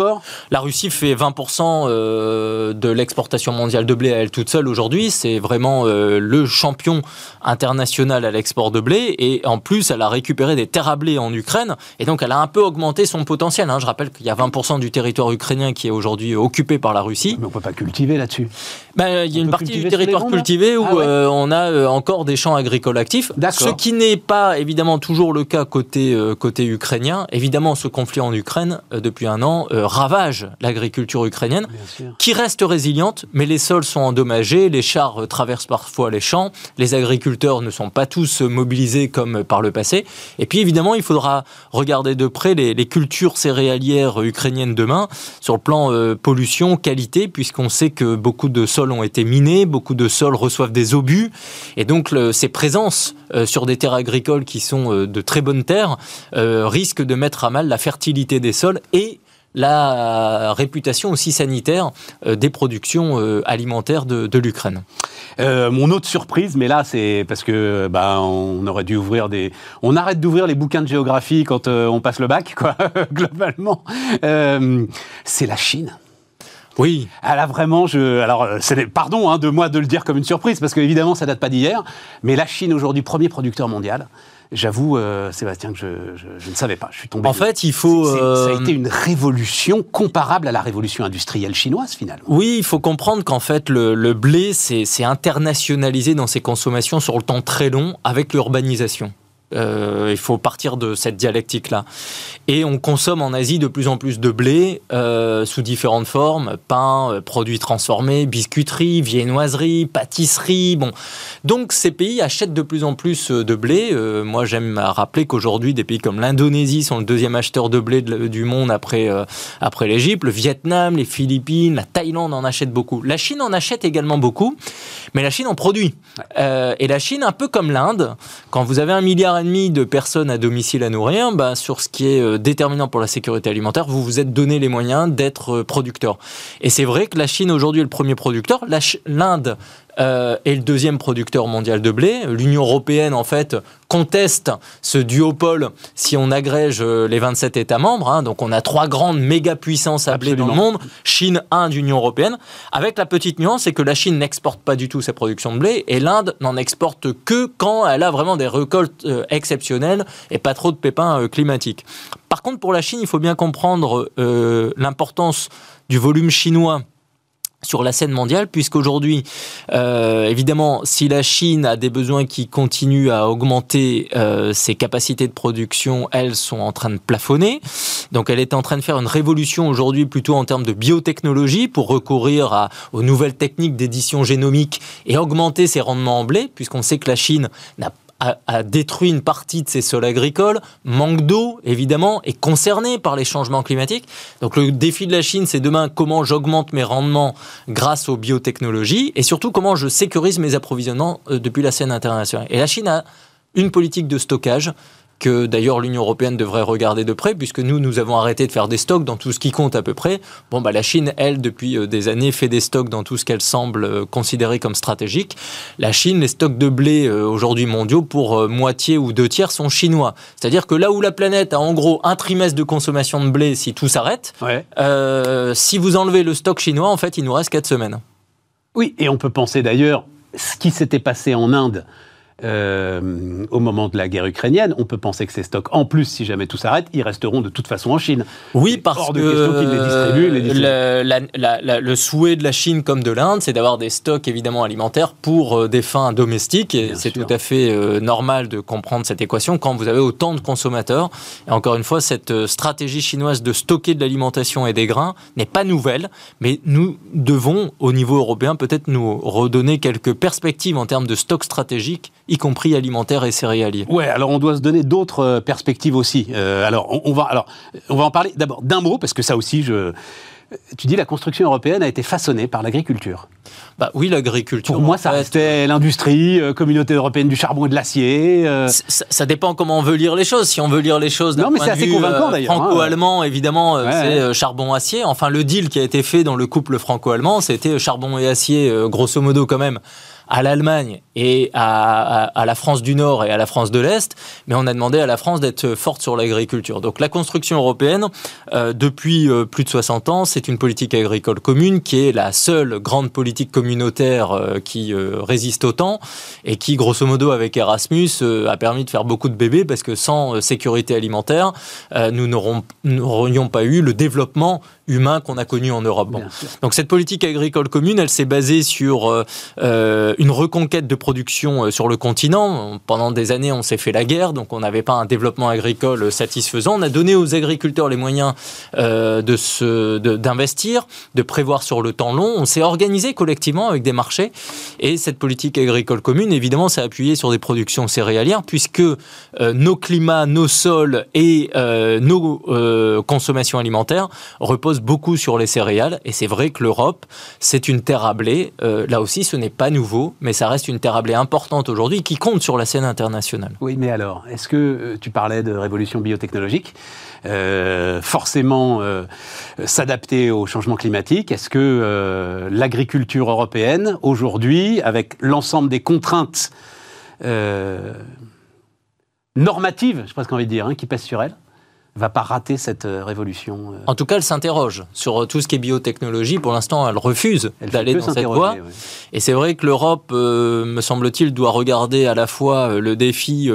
la Russie fait 20% de l'exportation mondiale de blé à elle toute seule aujourd'hui. C'est vraiment le champion international à l'export de blé et en plus elle a récupéré des terres à blé en Ukraine et donc elle a un peu augmenter son potentiel. Hein. Je rappelle qu'il y a 20% du territoire ukrainien qui est aujourd'hui occupé par la Russie. Mais on ne peut pas cultiver là-dessus. Ben, il y a une partie du territoire cultivé où ah euh, on a euh, encore des champs agricoles actifs. Ce qui n'est pas évidemment toujours le cas côté, euh, côté ukrainien. Évidemment, ce conflit en Ukraine, depuis un an, ravage l'agriculture ukrainienne, qui reste résiliente, mais les sols sont endommagés, les chars traversent parfois les champs, les agriculteurs ne sont pas tous mobilisés comme par le passé. Et puis évidemment, il faudra regarder de près les, cultures céréalières ukrainiennes demain sur le plan euh, pollution, qualité, puisqu'on sait que beaucoup de sols ont été minés, beaucoup de sols reçoivent des obus, et donc ces présences euh, sur des terres agricoles qui sont euh, de très bonnes terres risquent de mettre à mal la fertilité des sols et la réputation aussi sanitaire des productions alimentaires de, de l'Ukraine. Euh, mon autre surprise, mais là c'est parce que bah, on aurait dû ouvrir des, on arrête d'ouvrir les bouquins de géographie quand euh, on passe le bac, quoi, globalement. Euh, c'est la Chine. Oui. Elle a vraiment, je, alors, c'est, pardon hein, de moi de le dire comme une surprise, parce qu'évidemment, ça date pas d'hier, mais la Chine aujourd'hui, premier producteur mondial. J'avoue, euh, Sébastien, que je, je, je, ne savais pas. Je suis tombé. En fait, il faut. Ça a été une révolution comparable à la révolution industrielle chinoise, finalement. Oui, il faut comprendre qu'en fait, le, le blé, c'est internationalisé dans ses consommations sur le temps très long avec l'urbanisation. Euh, il faut partir de cette dialectique-là. Et on consomme en Asie de plus en plus de blé euh, sous différentes formes pain, euh, produits transformés, biscuiterie, viennoiserie, pâtisserie. Bon, donc ces pays achètent de plus en plus de blé. Euh, moi, j'aime rappeler qu'aujourd'hui, des pays comme l'Indonésie sont le deuxième acheteur de blé de, du monde après après l'Égypte, le Vietnam, les Philippines, la Thaïlande en achètent beaucoup. La Chine en achète également beaucoup, mais la Chine en produit. et la Chine, un peu comme l'Inde, quand vous avez un milliard et demi de personnes à domicile à nourrir, bah, sur ce qui est euh, déterminant pour la sécurité alimentaire, vous vous êtes donné les moyens d'être euh, producteur. Et c'est vrai que la Chine aujourd'hui est le premier producteur. L'Inde euh, est le deuxième producteur mondial de blé. L'Union européenne, en fait, conteste ce duopole si on agrège euh, les 27 États membres. Hein. Donc on a trois grandes méga puissances à blé dans le monde Chine, Inde, Union européenne. Avec la petite nuance, c'est que la Chine n'exporte pas du tout sa production de blé et l'Inde n'en exporte que quand elle a vraiment des récoltes euh, exceptionnelles et pas trop de pépins euh, climatiques. Par contre, pour la Chine, il faut bien comprendre l'importance du volume chinois sur la scène mondiale, puisqu'aujourd'hui, euh, évidemment, si la Chine a des besoins qui continuent à augmenter, euh, ses capacités de production, elles sont en train de plafonner. Donc, elle est en train de faire une révolution aujourd'hui plutôt en termes de biotechnologie pour recourir à, aux nouvelles techniques d'édition génomique et augmenter ses rendements en blé, puisqu'on sait que la Chine n'a a, détruit une partie de ses sols agricoles, manque d'eau évidemment, est concerné par les changements climatiques. Donc le défi de la Chine, c'est demain comment j'augmente mes rendements grâce aux biotechnologies et surtout comment je sécurise mes approvisionnements euh, depuis la scène internationale. Et la Chine a une politique de stockage que d'ailleurs l'Union européenne devrait regarder de près, puisque nous, nous avons arrêté de faire des stocks dans tout ce qui compte à peu près. Bon, bah, la Chine, elle, depuis euh, des années, fait des stocks dans tout ce qu'elle semble euh, considérer comme stratégique. La Chine, les stocks de blé euh, aujourd'hui mondiaux, pour moitié ou deux tiers, sont chinois. C'est-à-dire que là où la planète a en gros un trimestre de consommation de blé, si tout s'arrête, Ouais. euh, si vous enlevez le stock chinois, en fait, il nous reste quatre semaines. Oui, et on peut penser d'ailleurs ce qui s'était passé en Inde euh, au moment de la guerre ukrainienne. On peut penser que ces stocks, en plus, si jamais tout s'arrête, ils resteront de toute façon en Chine. Oui, parce hors que de question qu'ils les distribuent, les distribuent. le, la- la- la- le souhait de la Chine comme de l'Inde, c'est d'avoir des stocks évidemment alimentaires pour euh, des fins domestiques. Et c'est tout à fait euh, normal de comprendre cette équation quand vous avez autant de consommateurs. Et encore une fois, cette euh, stratégie chinoise de stocker de l'alimentation et des grains n'est pas nouvelle, mais nous devons, au niveau européen, peut-être nous redonner quelques perspectives en termes de stock stratégique, y compris alimentaire et céréalier. Ouais, alors on doit se donner d'autres euh, perspectives aussi. Euh, alors on, on va alors on va en parler d'abord d'un mot parce que ça aussi je tu dis la construction européenne a été façonnée par l'agriculture. Bah oui, l'agriculture. Pour moi, ça fait, restait l'industrie, euh, communauté européenne du charbon et de l'acier. euh, Ça, ça dépend comment on veut lire les choses. Si on veut lire les choses d'un point c'est de assez vue, euh, hein. franco-allemand, évidemment, euh, Ouais, c'est ouais. euh, charbon-acier. Enfin, le deal qui a été fait dans le couple franco-allemand, c'était charbon et acier, euh, grosso modo quand même, à l'Allemagne et à, la France du Nord et à la France de l'Est. Mais on a demandé à la France d'être forte sur l'agriculture. Donc la construction européenne, euh, depuis euh, plus de 60 ans, c'est une politique agricole commune qui est la seule grande politique communautaire euh, qui résiste au temps et qui, grosso modo, avec Erasmus, a permis de faire beaucoup de bébés parce que sans sécurité alimentaire, nous n'aurions pas eu le développement humain qu'on a connu en Europe. Bon. Donc cette politique agricole commune, elle s'est basée sur euh, euh, une reconquête de production euh, sur le continent. Pendant des années, on s'est fait la guerre, donc on n'avait pas un développement agricole satisfaisant. On a donné aux agriculteurs les moyens euh, de se- d'investir, de, prévoir sur le temps long. On s'est organisé collectivement avec des marchés. Et cette politique agricole commune, évidemment, s'est appuyée sur des productions céréalières, puisque euh, nos climats, nos sols et nos consommations alimentaires reposent beaucoup sur les céréales. Et c'est vrai que l'Europe, c'est une terre à blé. Euh, là aussi, ce n'est pas nouveau, mais ça reste une terre à blé importante aujourd'hui qui compte sur la scène internationale. Oui, mais alors, est-ce que euh, tu parlais de révolution biotechnologique euh, forcément s'adapter au changement climatique Est-ce que l'agriculture européenne, aujourd'hui, avec l'ensemble des contraintes normatives, je pense qu'on envie de dire, hein, qui pèsent sur elle, va pas rater cette euh, révolution. Euh. En tout cas, elle s'interroge sur tout ce qui est biotechnologie. Pour l'instant, elle refuse d'aller dans cette voie. Et c'est vrai que l'Europe, euh, me semble-t-il, doit regarder à la fois le défi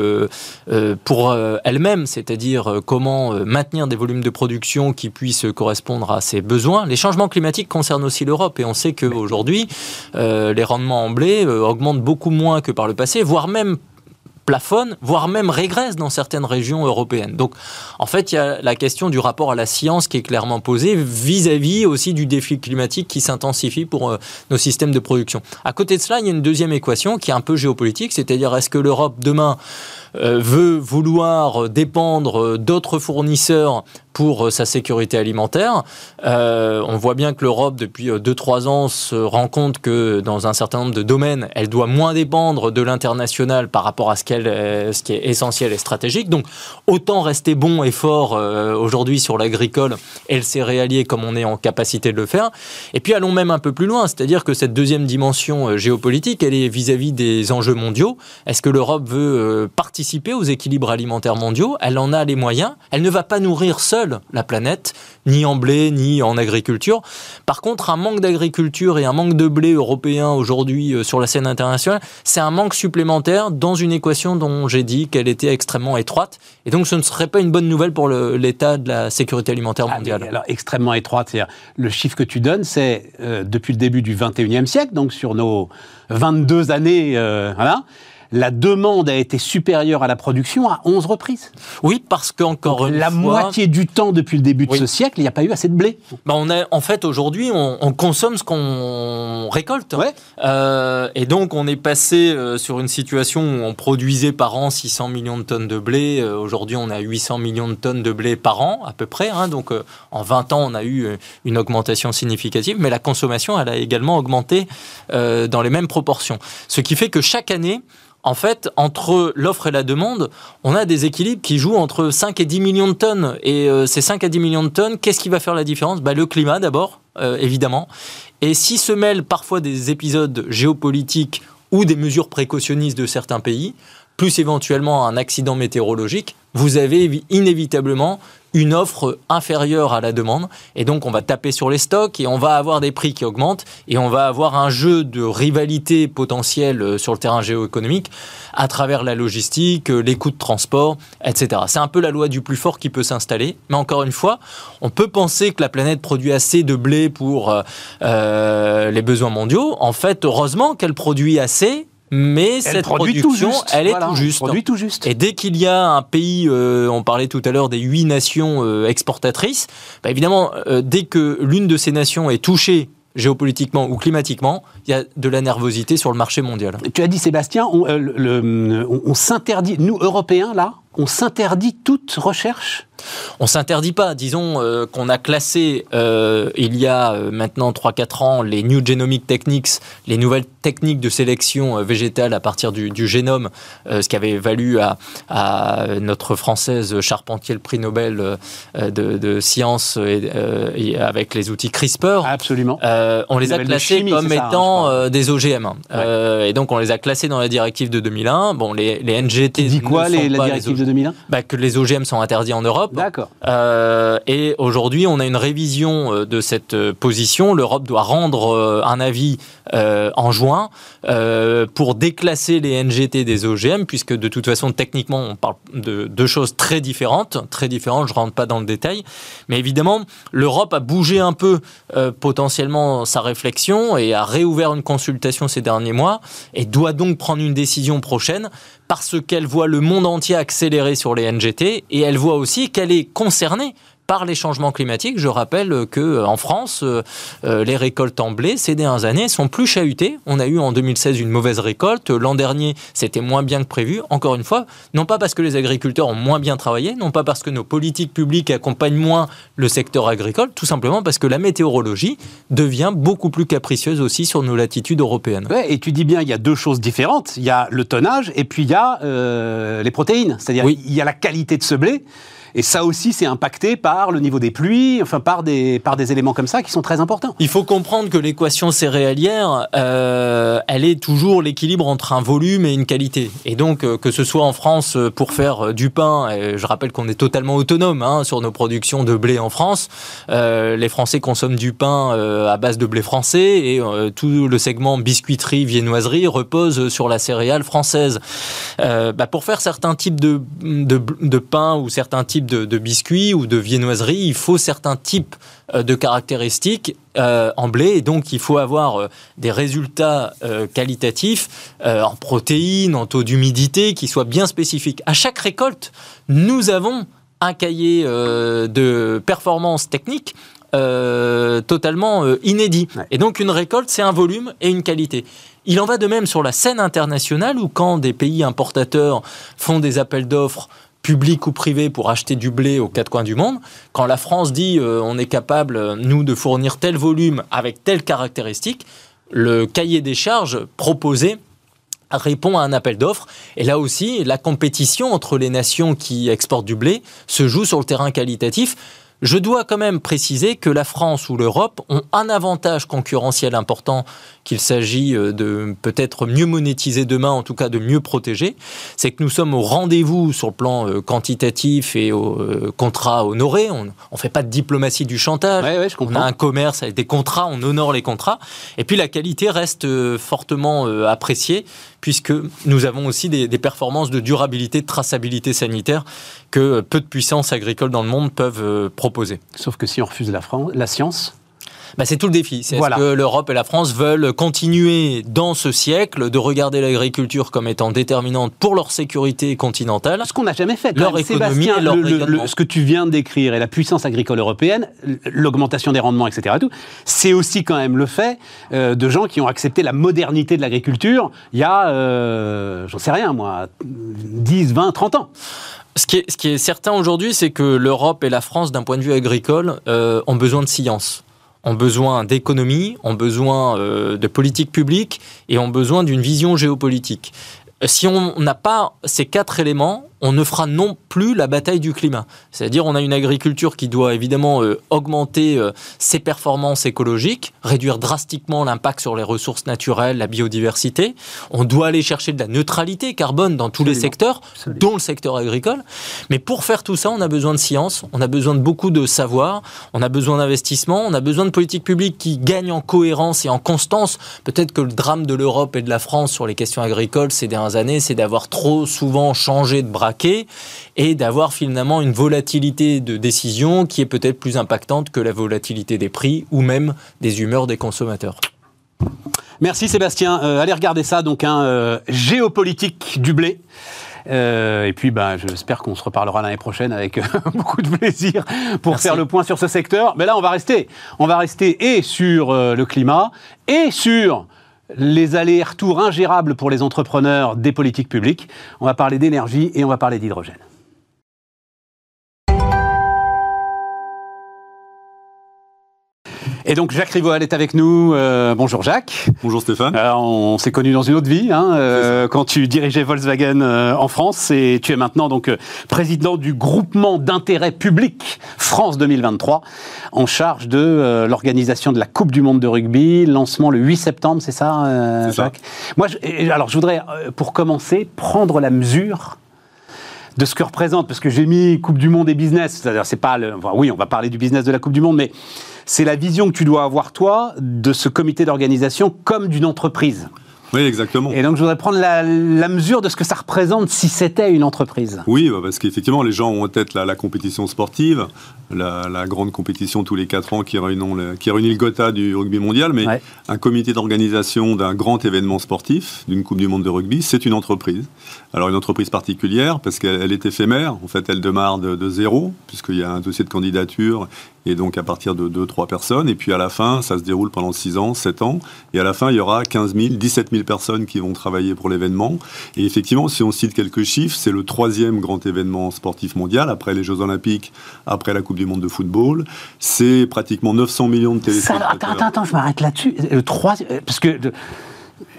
pour elle-même, c'est-à-dire comment maintenir des volumes de production qui puissent correspondre à ses besoins. Les changements climatiques concernent aussi l'Europe et on sait qu'aujourd'hui, les rendements en blé augmentent beaucoup moins que par le passé, voire même plafonne, voire même régresse dans certaines régions européennes. Donc, en fait, il y a la question du rapport à la science qui est clairement posée vis-à-vis aussi du défi climatique qui s'intensifie pour euh, nos systèmes de production. À côté de cela, il y a une deuxième équation qui est un peu géopolitique, c'est-à-dire est-ce que l'Europe demain veut vouloir dépendre d'autres fournisseurs pour euh, sa sécurité alimentaire. Euh, on voit bien que l'Europe, depuis 2-3 ans, se rend compte que dans un certain nombre de domaines, elle doit moins dépendre de l'international par rapport à ce, qu'elle, ce qui est essentiel et stratégique. Donc, autant rester bon et fort aujourd'hui sur l'agricole et le céréalier comme on est en capacité de le faire. Et puis, allons même un peu plus loin, c'est-à-dire que cette deuxième dimension géopolitique, elle est vis-à-vis des enjeux mondiaux. Est-ce que l'Europe veut participer participer aux équilibres alimentaires mondiaux, elle en a les moyens, elle ne va pas nourrir seule la planète, ni en blé, ni en agriculture. Par contre, un manque d'agriculture et un manque de blé européen aujourd'hui euh, sur la scène internationale, c'est un manque supplémentaire dans une équation dont j'ai dit qu'elle était extrêmement étroite. Et donc, ce ne serait pas une bonne nouvelle pour l'état de la sécurité alimentaire ah, mondiale. alors, extrêmement étroite, c'est-à-dire, le chiffre que tu donnes, c'est euh, depuis le début du 21e siècle, donc sur nos 22 années, euh, voilà, la demande a été supérieure à la production à 11 reprises. Oui, parce qu'encore une la moitié du temps depuis le début de ce siècle, il n'y a pas eu assez de blé. Bah on a, en fait, aujourd'hui, on, consomme ce qu'on récolte. Euh, et donc, on est passé euh, sur une situation où on produisait par an 600 millions de tonnes de blé. Euh, aujourd'hui, on a 800 millions de tonnes de blé par an, à peu près. Hein. donc, en 20 ans, on a eu une augmentation significative. Mais la consommation, elle a également augmenté dans les mêmes proportions. Ce qui fait que chaque année, en fait, entre l'offre et la demande, on a des équilibres qui jouent entre 5 et 10 millions de tonnes. Et euh, ces 5 à 10 millions de tonnes, qu'est-ce qui va faire la différence? Bah, Le climat d'abord, euh, évidemment. Et si se mêlent parfois des épisodes géopolitiques ou des mesures précautionnistes de certains pays, plus éventuellement un accident météorologique, vous avez inévitablement une offre inférieure à la demande. Et donc, on va taper sur les stocks et on va avoir des prix qui augmentent et on va avoir un jeu de rivalité potentielle euh, sur le terrain géoéconomique à travers la logistique, euh, les coûts de transport, etc. C'est un peu la loi du plus fort qui peut s'installer. Mais encore une fois, on peut penser que la planète produit assez de blé pour euh, les besoins mondiaux. En fait, heureusement qu'elle produit assez mais cette production, elle est tout juste. tout juste. Et dès qu'il y a un pays, euh, on parlait tout à l'heure des huit nations euh, exportatrices, bah évidemment, euh, dès que l'une de ces nations est touchée géopolitiquement ou climatiquement, il y a de la nervosité sur le marché mondial. Tu as dit, Sébastien, on, on s'interdit, nous, Européens, là, on s'interdit toute recherche? On s'interdit pas. Disons euh, qu'on a classé euh, il y a euh, maintenant 3-4 ans les New Genomic Techniques, les nouvelles techniques de sélection végétale à partir du, génome, ce qui avait valu à, notre française Charpentier le prix Nobel de, sciences et, avec les outils CRISPR. Absolument. on les a classés comme étant des OGM. et donc on les a classés dans la directive de 2001. Bon, les, les NGT. Dit quoi les, la directive de 2001 bah, Que les OGM sont interdits en Europe. D'accord. Euh, et aujourd'hui, on a une révision euh, de cette euh, position. L'Europe doit rendre un avis en juin pour déclasser les NGT des OGM, puisque de toute façon, techniquement, on parle de deux choses très différentes. Très différentes, je ne rentre pas dans le détail. Mais évidemment, l'Europe a bougé un peu potentiellement sa réflexion et a réouvert une consultation ces derniers mois et doit donc prendre une décision prochaine parce qu'elle voit le monde entier accélérer sur les NGT et elle voit aussi qu'elle est concernée par les changements climatiques. Je rappelle que en France, les récoltes en blé ces dernières années sont plus chahutées. On a eu en 2016 une mauvaise récolte. L'an dernier, c'était moins bien que prévu. Encore une fois, non pas parce que les agriculteurs ont moins bien travaillé, non pas parce que nos politiques publiques accompagnent moins le secteur agricole, tout simplement parce que la météorologie devient beaucoup plus capricieuse aussi sur nos latitudes européennes. Ouais, et tu dis bien, il y a deux choses différentes. Il y a le tonnage et puis il y a euh, les protéines. C'est-à-dire, il y a la qualité de ce blé. Et ça aussi, c'est impacté par le niveau des pluies, enfin par des, par des éléments comme ça qui sont très importants. Il faut comprendre que l'équation céréalière, euh, elle est toujours l'équilibre entre un volume et une qualité. Et donc, euh, que ce soit en France euh, pour faire du pain, je rappelle qu'on est totalement autonome hein, sur nos productions de blé en France, les Français consomment du pain à base de blé français et tout le segment biscuiterie, viennoiserie repose sur la céréale française. Bah, pour faire certains types de, de pain ou certains types de, biscuits ou de viennoiseries, il faut certains types euh, de caractéristiques euh, en blé et donc il faut avoir euh, des résultats qualitatifs en protéines, en taux d'humidité qui soient bien spécifiques. À chaque récolte, nous avons un cahier de performance technique totalement inédit. Et donc une récolte, c'est un volume et une qualité. Il en va de même sur la scène internationale où quand des pays importateurs font des appels d'offres public ou privé pour acheter du blé aux quatre coins du monde, quand la France dit euh, on est capable, nous, de fournir tel volume avec telle caractéristique, le cahier des charges proposé répond à un appel d'offres. Et là aussi, la compétition entre les nations qui exportent du blé se joue sur le terrain qualitatif. Je dois quand même préciser que la France ou l'Europe ont un avantage concurrentiel important qu'il s'agit euh, de peut-être mieux monétiser demain, en tout cas de mieux protéger. C'est que nous sommes au rendez-vous sur le plan euh, quantitatif et au euh, contrat honoré. On ne fait pas de diplomatie du chantage. on a un commerce avec des contrats, on honore les contrats. Et puis la qualité reste fortement appréciée puisque nous avons aussi des, performances de durabilité, de traçabilité sanitaire que peu de puissances agricoles dans le monde peuvent euh, proposer. Sauf que si on refuse la, la science, bah, c'est tout le défi. C'est ce que l'Europe et la France veulent continuer dans ce siècle de regarder l'agriculture comme étant déterminante pour leur sécurité continentale. Ce qu'on n'a jamais fait. Leur économie et leur le, Ce que tu viens de décrire et la puissance agricole européenne, l'augmentation des rendements, etc. C'est aussi quand même le fait euh, de gens qui ont accepté la modernité de l'agriculture il y a, euh, j'en sais rien moi, 10, 20, 30 ans. Ce qui, est, ce qui est certain aujourd'hui, c'est que l'Europe et la France, d'un point de vue agricole, euh, ont besoin de science ont besoin d'économie, ont besoin euh, de politique publique et ont besoin d'une vision géopolitique. Si on n'a pas ces quatre éléments, on ne fera non plus la bataille du climat. C'est-à-dire on a une agriculture qui doit évidemment euh, augmenter euh, ses performances écologiques, réduire drastiquement l'impact sur les ressources naturelles, la biodiversité. On doit aller chercher de la neutralité carbone dans tous les secteurs, dont le secteur agricole. Mais pour faire tout ça, on a besoin de science, on a besoin de beaucoup de savoir, on a besoin d'investissement, on a besoin de politiques publiques qui gagnent en cohérence et en constance. Peut-être que le drame de l'Europe et de la France sur les questions agricoles ces dernières années, c'est d'avoir trop souvent changé de bras et d'avoir finalement une volatilité de décision qui est peut-être plus impactante que la volatilité des prix ou même des humeurs des consommateurs. Merci Sébastien. Euh, allez regarder ça, donc un euh, géopolitique du blé. Euh, et puis, ben, j'espère qu'on se reparlera l'année prochaine avec beaucoup de plaisir pour faire le point sur ce secteur. Mais là, on va rester. On va rester et sur le climat et sur les allers-retours ingérables pour les entrepreneurs des politiques publiques. On va parler d'énergie et on va parler d'hydrogène. Et donc Jacques Rivoal est avec nous. Euh, bonjour Jacques. Bonjour Stéphane. on s'est connus dans une autre vie, hein, euh, quand tu dirigeais Volkswagen euh, en France et tu es maintenant donc président du groupement d'intérêt public France 2023, en charge de l'organisation de la Coupe du Monde de rugby, lancement le 8 septembre, c'est ça, Jacques? Moi, alors je voudrais pour commencer prendre la mesure de ce que représente, parce que j'ai mis Coupe du Monde et business, c'est-à-dire c'est pas le, enfin, oui, on va parler du business de la Coupe du Monde, mais c'est la vision que tu dois avoir, toi, de ce comité d'organisation comme d'une entreprise. Oui, exactement. Et donc, je voudrais prendre la, mesure de ce que ça représente si c'était une entreprise. Oui, bah, parce qu'effectivement, les gens ont en tête la, compétition sportive, la, grande compétition tous les 4 ans qui réunit, le, qui réunit le Gotha du rugby mondial, mais un comité d'organisation d'un grand événement sportif, d'une Coupe du Monde de rugby, c'est une entreprise. Alors, une entreprise particulière, parce qu'elle est éphémère. En fait, elle démarre de, de zéro, puisqu'il y a un dossier de candidature et donc à partir de 2-3 personnes. Et puis à la fin, ça se déroule pendant 6 ans, 7 ans. Et à la fin, il y aura 15 000, 17 000 personnes qui vont travailler pour l'événement. Et effectivement, si on cite quelques chiffres, c'est le troisième grand événement sportif mondial, après les Jeux Olympiques, après la Coupe du Monde de football. C'est pratiquement 900 millions de téléspectateurs. attends, attends, je m'arrête là-dessus. Le 3, parce que...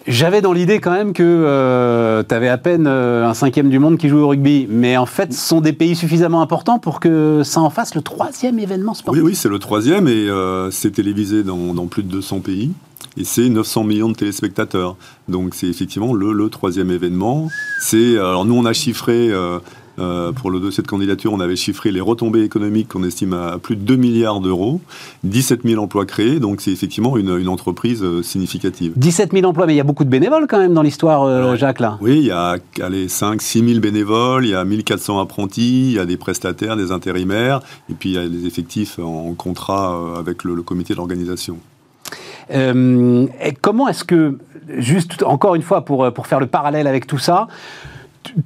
J'avais dans l'idée quand même que euh, tu avais à peine euh, un cinquième du monde qui joue au rugby. Mais en fait, ce sont des pays suffisamment importants pour que ça en fasse le troisième événement sportif. Oui, oui, c'est le troisième et euh, c'est télévisé dans, dans, plus de 200 pays. Et c'est 900 millions de téléspectateurs. Donc c'est effectivement le, le troisième événement. C'est alors nous on a chiffré euh, pour le dossier de candidature, on avait chiffré les retombées économiques qu'on estime à plus de 2 milliards d'euros, 17 000 emplois créés, donc c'est effectivement une, entreprise euh, significative. 17 000 emplois, mais il y a beaucoup de bénévoles quand même dans l'histoire, euh, Jacques, là Oui, il y a allez, 5 6 000 bénévoles, il y a 1400 apprentis, il y a des prestataires, des intérimaires, et puis il y a des effectifs en contrat avec le, comité d'organisation. comment est-ce que, juste encore une fois pour, pour faire le parallèle avec tout ça,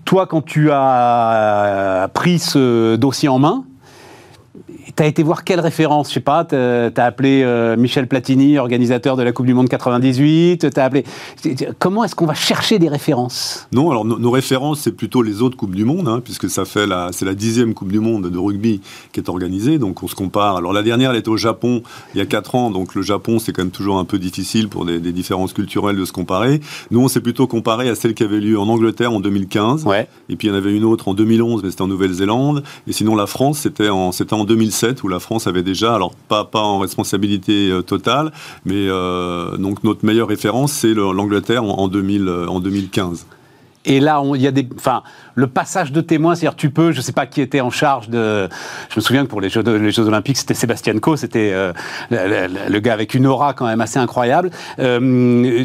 toi, quand tu as pris ce dossier en main, tu as été voir quelle référence Je sais pas, tu as, appelé euh, Michel Platini, organisateur de la Coupe du Monde 98, as appelé... Comment est-ce qu'on va chercher des références? Non, alors nos références, c'est plutôt les autres Coupes du Monde, hein, puisque ça fait la, c'est la dixième Coupe du Monde de rugby qui est organisée, donc on se compare. Alors la dernière, elle était au Japon il y a 4 ans, donc le Japon, c'est quand même toujours un peu difficile pour des, différences culturelles de se comparer. Nous, on s'est plutôt comparé à celle qui avait lieu en Angleterre en 2015, ouais. et puis il y en avait une autre en 2011, mais c'était en Nouvelle-Zélande, et sinon la France, c'était en, c'était en 2016 où la France avait déjà, alors pas, pas en responsabilité euh, totale, mais euh, donc notre meilleure référence, c'est l'Angleterre en, en 2015. Et là, il y a des, enfin, le passage de témoins, c'est-à-dire tu peux, je ne sais pas qui était en charge de, je me souviens que pour les Jeux, les Jeux Olympiques, c'était Sébastien Coe, c'était euh, le, gars avec une aura quand même assez incroyable. Euh,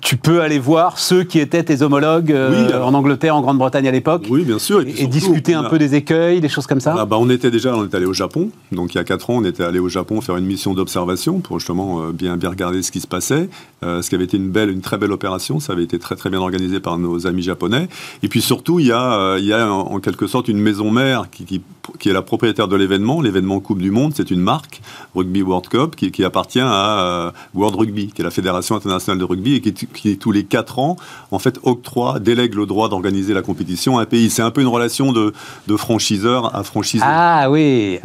tu peux aller voir ceux qui étaient tes homologues euh, en Angleterre, en Grande-Bretagne à l'époque. Oui, bien sûr. Et, discuter un peu des écueils, des choses comme ça. Ah, bah, on était déjà, on est allé au Japon. Donc il y a 4 ans, on était allé au Japon faire une mission d'observation pour justement bien, bien regarder ce qui se passait. ce qui avait été une belle, une très belle opération. Ça avait été très très bien organisé par nos amis japonais. Et puis surtout, il y a, euh, il y a en, quelque sorte une maison mère qui, qui, qui est la propriétaire de l'événement. L'événement Coupe du Monde, c'est une marque, Rugby World Cup, qui, qui appartient à euh, World Rugby, qui est la Fédération internationale de rugby, et qui, tous les 4 ans, en fait, octroie, délègue le droit d'organiser la compétition à un pays. C'est un peu une relation de, de franchiseur à franchiseur. Ah oui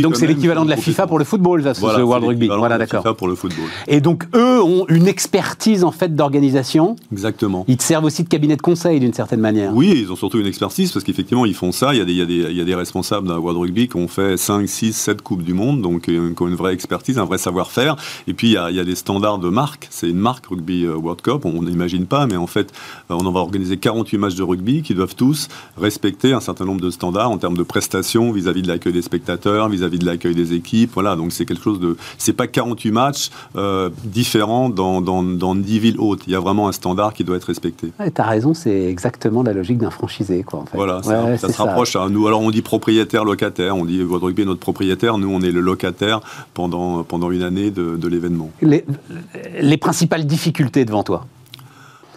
Donc c'est l'équivalent de la FIFA pour le football, ça, ce World Rugby. Voilà, d'accord. FIFA pour le football. Et donc eux ont une expertise en fait d'organisation. Exactement. Ils te servent aussi de cabinet de conseil d'une certaine manière. Oui, ils ont surtout une expertise parce qu'effectivement ils font ça. Il y a des, responsables d'un World Rugby qui ont fait 5, 6, 7 Coupes du Monde, donc euh, qui ont une vraie expertise, un vrai savoir-faire. Et puis il y, a, des standards de marque. C'est une marque Rugby euh, World Cup, on n'imagine pas, mais en fait euh, on en va organiser 48 matchs de rugby qui doivent tous respecter un certain nombre de standards en termes de prestations vis-à-vis de l'accueil des spectateurs, vis-à-vis de l'accueil des équipes. Voilà, donc c'est quelque chose de. C'est pas 48 matchs différents dans 10 villes hautes. Il y a vraiment un standard qui doit être respecté. tu as raison, c'est exactement la logique d'un franchisé. Quoi, en fait. Voilà, ça, se rapproche à nous. Alors on dit propriétaire-locataire, on dit votre rugby est notre propriétaire, nous on est le locataire pendant, pendant une année de, de l'événement. Les, les principales difficultés devant toi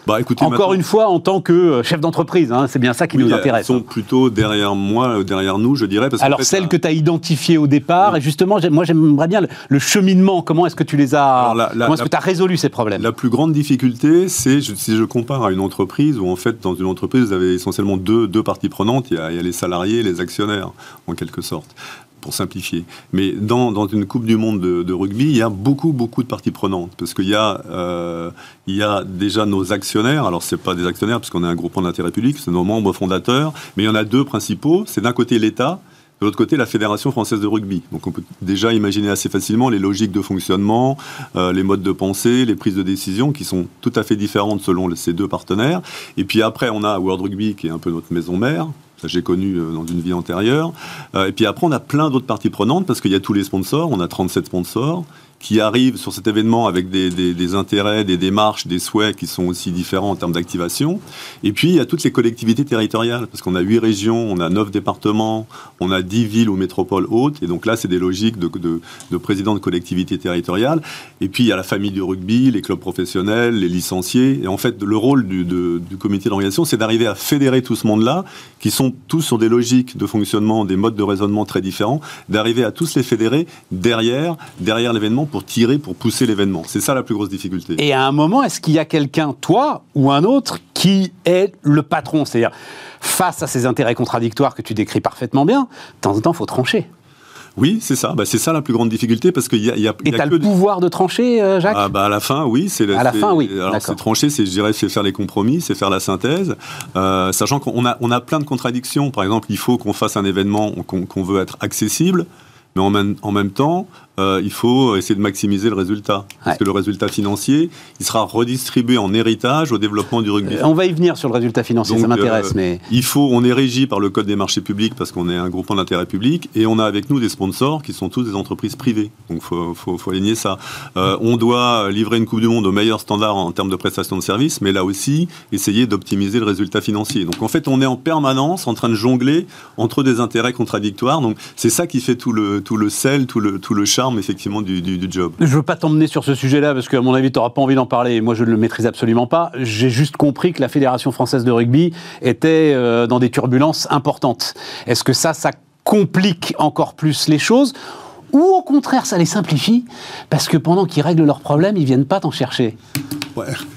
bah, écoutez, Encore une fois, en tant que euh, chef d'entreprise, hein, c'est bien ça qui nous intéresse. Elles sont plutôt derrière moi, euh, derrière nous, je dirais. Parce Alors, celles que tu as identifiées au départ, et justement, moi j'aimerais bien le, cheminement, comment est-ce que tu les as. comment est-ce que tu as résolu ces problèmes? La plus grande difficulté, c'est si je compare à une entreprise où, en fait, dans une entreprise, vous avez essentiellement deux, deux parties prenantes il y, a, il y a les salariés et les actionnaires, en quelque sorte pour simplifier. Mais dans, dans, une Coupe du Monde de, rugby, il y a beaucoup, beaucoup de parties prenantes. Parce qu'il y, a, euh, déjà nos actionnaires. Alors, ce pas des actionnaires, puisqu'on est un groupement d'intérêt public, c'est nos membres fondateurs. Mais il y en a deux principaux. C'est d'un côté l'État, de l'autre côté, la Fédération française de rugby. Donc on peut déjà imaginer assez facilement les logiques de fonctionnement, euh, les modes de pensée, les prises de décision qui sont tout à fait différentes selon ces deux partenaires. Et puis après, on a World Rugby qui est un peu notre maison mère, ça, j'ai connu euh, dans une vie antérieure. Euh, et puis après, on a plein d'autres parties prenantes parce qu'il y a tous les sponsors. On a 37 sponsors. Qui arrivent sur cet événement avec des, intérêts, des démarches, des souhaits qui sont aussi différents en termes d'activation. Et puis, il y a toutes les collectivités territoriales, parce qu'on a huit régions, on a neuf départements, on a dix villes ou métropoles hautes, et donc là, c'est des logiques de, de, de présidents de collectivités territoriales. Et puis, il y a la famille du rugby, les clubs professionnels, les licenciés. Et en fait, le rôle du, du comité d'organisation, c'est d'arriver à fédérer tout ce monde-là, qui sont tous sur des logiques de fonctionnement, des modes de raisonnement très différents, d'arriver à tous les fédérer derrière, derrière l'événement pour tirer, pour pousser l'événement. C'est ça la plus grosse difficulté. Et à un moment, est-ce qu'il y a quelqu'un, toi ou un autre, qui est le patron? C'est-à-dire, face à ces intérêts contradictoires que tu décris parfaitement bien, de temps en temps, il faut trancher. Oui, c'est ça. Bah, c'est ça la plus grande difficulté parce qu'il y a, y a, Et tu as le pouvoir de trancher, euh, Jacques? Ah, bah, À la fin, oui. C'est à la fin, oui. Alors, c'est trancher, c'est, je dirais, c'est faire les compromis, c'est faire la synthèse. Euh, sachant qu'on a, on a plein de contradictions. Par exemple, il faut qu'on fasse un événement qu'on veut être accessible mais en même, en même temps, euh, il faut essayer de maximiser le résultat. Parce que le résultat financier, il sera redistribué en héritage au développement du rugby. Euh, on va y venir sur le résultat financier, ça m'intéresse. Euh, mais... Il faut, on est régi par le Code des marchés publics parce qu'on est un groupement d'intérêt public et on a avec nous des sponsors qui sont tous des entreprises privées. Donc il faut, faut, faut, aligner ça. on doit livrer une Coupe du Monde au meilleur standard en termes de prestation de services, mais là aussi, essayer d'optimiser le résultat financier. Donc en fait, on est en permanence en train de jongler entre des intérêts contradictoires. Donc c'est ça qui fait tout le, tout le sel, tout le, tout le charme effectivement du, job. Je ne veux pas t'emmener sur ce sujet-là parce qu'à mon avis, tu n'auras pas envie d'en parler. Moi, je ne le maîtrise absolument pas. J'ai juste compris que la Fédération française de rugby était euh, dans des turbulences importantes. Est-ce que ça, ça complique encore plus les choses ou au contraire, ça les simplifie parce que pendant qu'ils règlent leurs problèmes, ils viennent pas t'en chercher?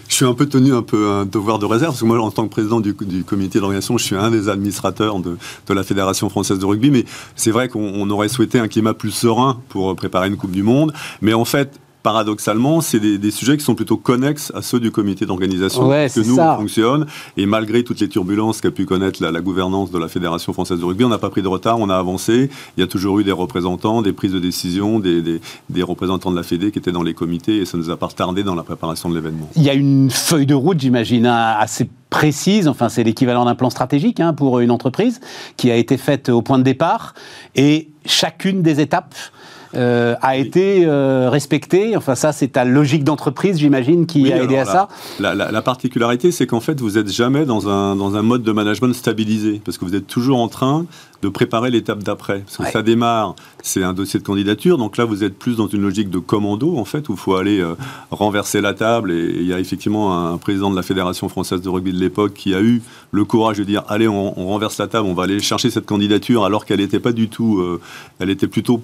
Je suis un peu tenu un peu un devoir de réserve parce que moi, en tant que président du, comité d'organisation, je suis un des administrateurs de, la Fédération française de rugby. Mais c'est vrai qu'on aurait souhaité un climat plus serein pour préparer une Coupe du Monde. Mais en fait, paradoxalement, c'est des, sujets qui sont plutôt connexes à ceux du comité d'organisation que nous on fonctionne. Et malgré toutes les turbulences qu'a pu connaître la, gouvernance de la Fédération française de rugby, on n'a pas pris de retard, on a avancé. Il y a toujours eu des représentants, des prises de décision, des, représentants de la Fédé qui étaient dans les comités et ça ne nous a pas retardé dans la préparation de l'événement. Il y a une feuille de route, j'imagine, assez précise, enfin c'est l'équivalent d'un plan stratégique hein, pour une entreprise, qui a été faite au point de départ. Et chacune des étapes euh, a été euh, respecté Enfin, ça, c'est ta logique d'entreprise, j'imagine, qui a aidé à ça la, particularité, c'est qu'en fait, vous n'êtes jamais dans un, dans un mode de management stabilisé, parce que vous êtes toujours en train de préparer l'étape d'après. Parce que ça démarre, c'est un dossier de candidature, donc là, vous êtes plus dans une logique de commando, en fait, où il faut aller euh, renverser la table. Et il y a effectivement un, président de la Fédération française de rugby de l'époque qui a eu le courage de dire allez, on, renverse la table, on va aller chercher cette candidature, alors qu'elle n'était pas du tout, elle était plutôt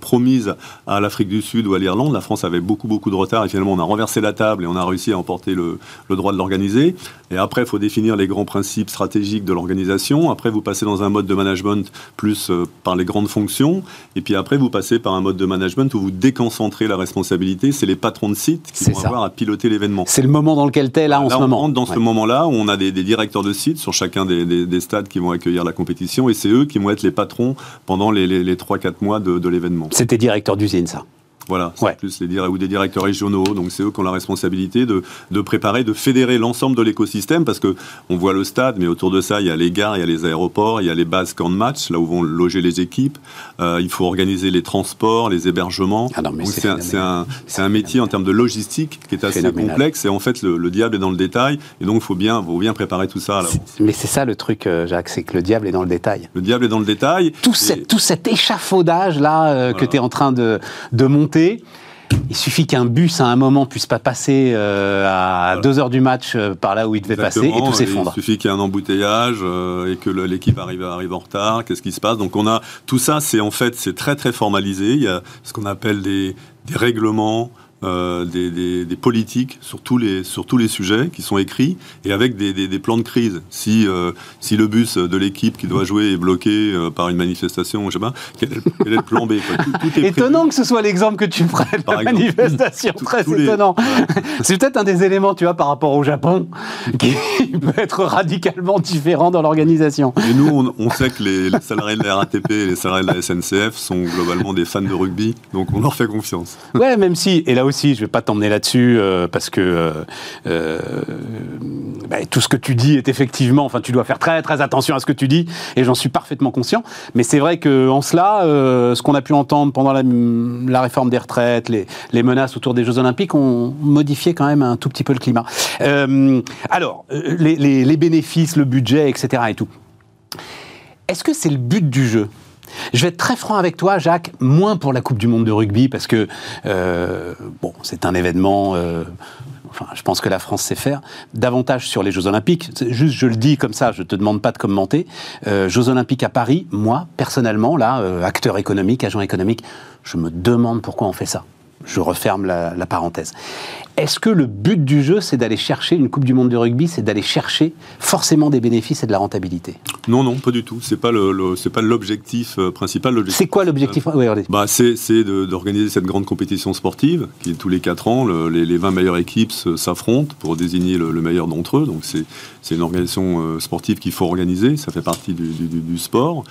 promise à l'Afrique du Sud ou à l'Irlande. La France avait beaucoup, beaucoup de retard et finalement on a renversé la table et on a réussi à emporter le, droit de l'organiser. Et après, il faut définir les grands principes stratégiques de l'organisation. Après, vous passez dans un mode de management plus euh, par les grandes fonctions. Et puis après, vous passez par un mode de management où vous déconcentrez la responsabilité. C'est les patrons de site qui vont avoir à piloter l'événement. C'est le moment dans lequel tu es là en ce moment. On dans ce moment-là où on a des, directeurs de site sur chacun des, stades qui vont accueillir la compétition et c'est eux qui vont être les patrons pendant les, les, les 3-4 mois de, l'événement. C'était directeur d'usine, ça voilà, c'est plus les ou des directeurs régionaux. Donc c'est eux qui ont la responsabilité de, de préparer, de fédérer l'ensemble de l'écosystème parce que on voit le stade, mais autour de ça, il y a les gares, il y a les aéroports, il y a les bases camp de match, là où vont loger les équipes. Euh, il faut organiser les transports, les hébergements. Ah c'est un, un, métier en termes de logistique qui est assez complexe et en fait le, diable est dans le détail et donc il faut bien, faut bien préparer tout ça à. Mais c'est ça le truc, euh, Jacques, c'est que le diable est dans le détail. Le diable est dans le détail. Tout, tout cet échafaudage là euh, que tu es en train de, de monter il suffit qu'un bus à un moment puisse pas passer euh, à 2 heures du match euh, par là où il devait passer et tout s'effondre. Il suffit qu'il y ait un embouteillage euh, et que l'équipe arrive, arrive en retard. Qu'est-ce qui se passe? Donc on a tout ça, c'est en fait c'est très très formalisé. Il y a ce qu'on appelle des, des règlements. Euh, des, politiques sur tous, les, sur tous les sujets qui sont écrits et avec des, plans de crise. Si, euh, si le bus de l'équipe qui doit jouer est bloqué euh, par une manifestation, je sais pas, quel est, le plan B Étonnant que ce soit l'exemple que tu prennes, la manifestation, très étonnant. C'est peut-être un des éléments, tu vois, par rapport au Japon, qui peut être radicalement différent dans l'organisation. Et nous, on, on, sait que les, les, salariés de la RATP et les salariés de la SNCF sont globalement des fans de rugby, donc on leur fait confiance. Ouais, même si, et là aussi, je ne vais pas t'emmener là-dessus euh, parce que euh, euh, bah, tout ce que tu dis est effectivement, enfin, tu dois faire très très attention à ce que tu dis, et j'en suis parfaitement conscient. Mais c'est vrai que en cela, ce qu'on a pu entendre pendant la, réforme des retraites, les, menaces autour des Jeux Olympiques, ont modifié quand même un tout petit peu le climat. Alors, les, les, les bénéfices, le budget, etc. et tout. Est-ce que c'est le but du jeu? Je vais être très franc avec toi, Jacques, moins pour la Coupe du Monde de rugby, parce que euh, bon, c'est un événement. Euh, enfin, je pense que la France sait faire. Davantage sur les Jeux Olympiques. Juste, je le dis comme ça, je te demande pas de commenter. Euh, Jeux Olympiques à Paris, moi, personnellement, là, euh, acteur économique, agent économique, je me demande pourquoi on fait ça. Je referme la, la parenthèse. Est-ce que le but du jeu, c'est d'aller chercher une Coupe du Monde de rugby, c'est d'aller chercher forcément des bénéfices et de la rentabilité? Non, non, pas du tout. C'est pas le, le c'est pas l'objectif euh, principal. C'est quoi l'objectif? Oui, bah, c'est, d'organiser cette grande compétition sportive qui est tous les 4 ans. Le, les, les, 20 meilleures équipes s'affrontent pour désigner le, le meilleur d'entre eux. Donc c'est, une organisation euh, sportive qu'il faut organiser. Ça fait partie du, du, du sport.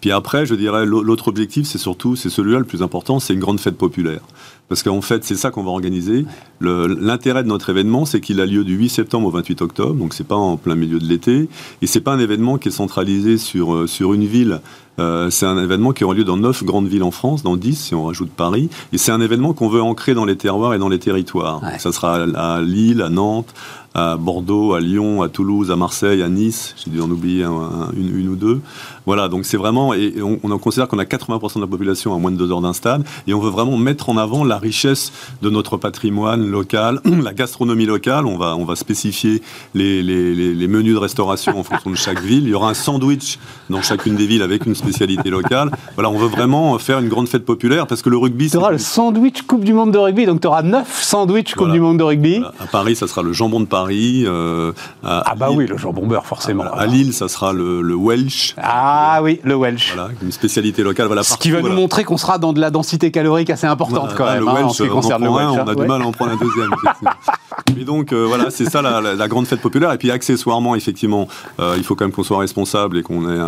Puis après, je dirais, l'autre objectif, c'est surtout, c'est celui-là le plus important, c'est une grande fête populaire. Parce qu'en fait, c'est ça qu'on va organiser. L'intérêt de notre événement, c'est qu'il a lieu du 8 septembre au 28 octobre, donc c'est pas en plein milieu de l'été. Et c'est pas un événement qui est centralisé sur, sur une ville. Euh, c'est un événement qui aura lieu dans 9 grandes villes en France, dans 10 si on rajoute Paris. Et c'est un événement qu'on veut ancrer dans les terroirs et dans les territoires. Ouais. Ça sera à Lille, à Nantes, à Bordeaux, à Lyon, à Toulouse, à Marseille, à Nice. J'ai dû en oublier un, un, une, une, ou deux. Voilà, donc c'est vraiment, et on, on considère qu'on a 80% de la population à moins de deux heures d'un stade, et on veut vraiment mettre en avant la richesse de notre patrimoine local, la gastronomie locale. On va, on va spécifier les, les, les, les menus de restauration en fonction de chaque ville. Il y aura un sandwich dans chacune des villes avec une spécialité locale. Voilà, on veut vraiment faire une grande fête populaire parce que le rugby. Tu auras le sandwich Coupe du Monde de rugby, donc tu auras 9 sandwichs Coupe du Monde de rugby. Voilà. À Paris, ça sera le jambon de Paris. Euh, à, ah, bah Lille, oui, le jambon beurre, forcément. À, à, Lille, ça sera le, le Welsh. Ah oui, le Welsh. Voilà, une spécialité locale. Voilà, ce qui va voilà. nous montrer qu'on sera dans de la densité calorique assez importante quand même, le hein, Welsh, en ce qui concerne le Welsh. Un, on a ouais. du mal à en prendre un deuxième. Mais donc euh, voilà, c'est ça la, grande fête populaire. Et puis accessoirement, effectivement, euh, il faut quand même qu'on soit responsable et qu'on ait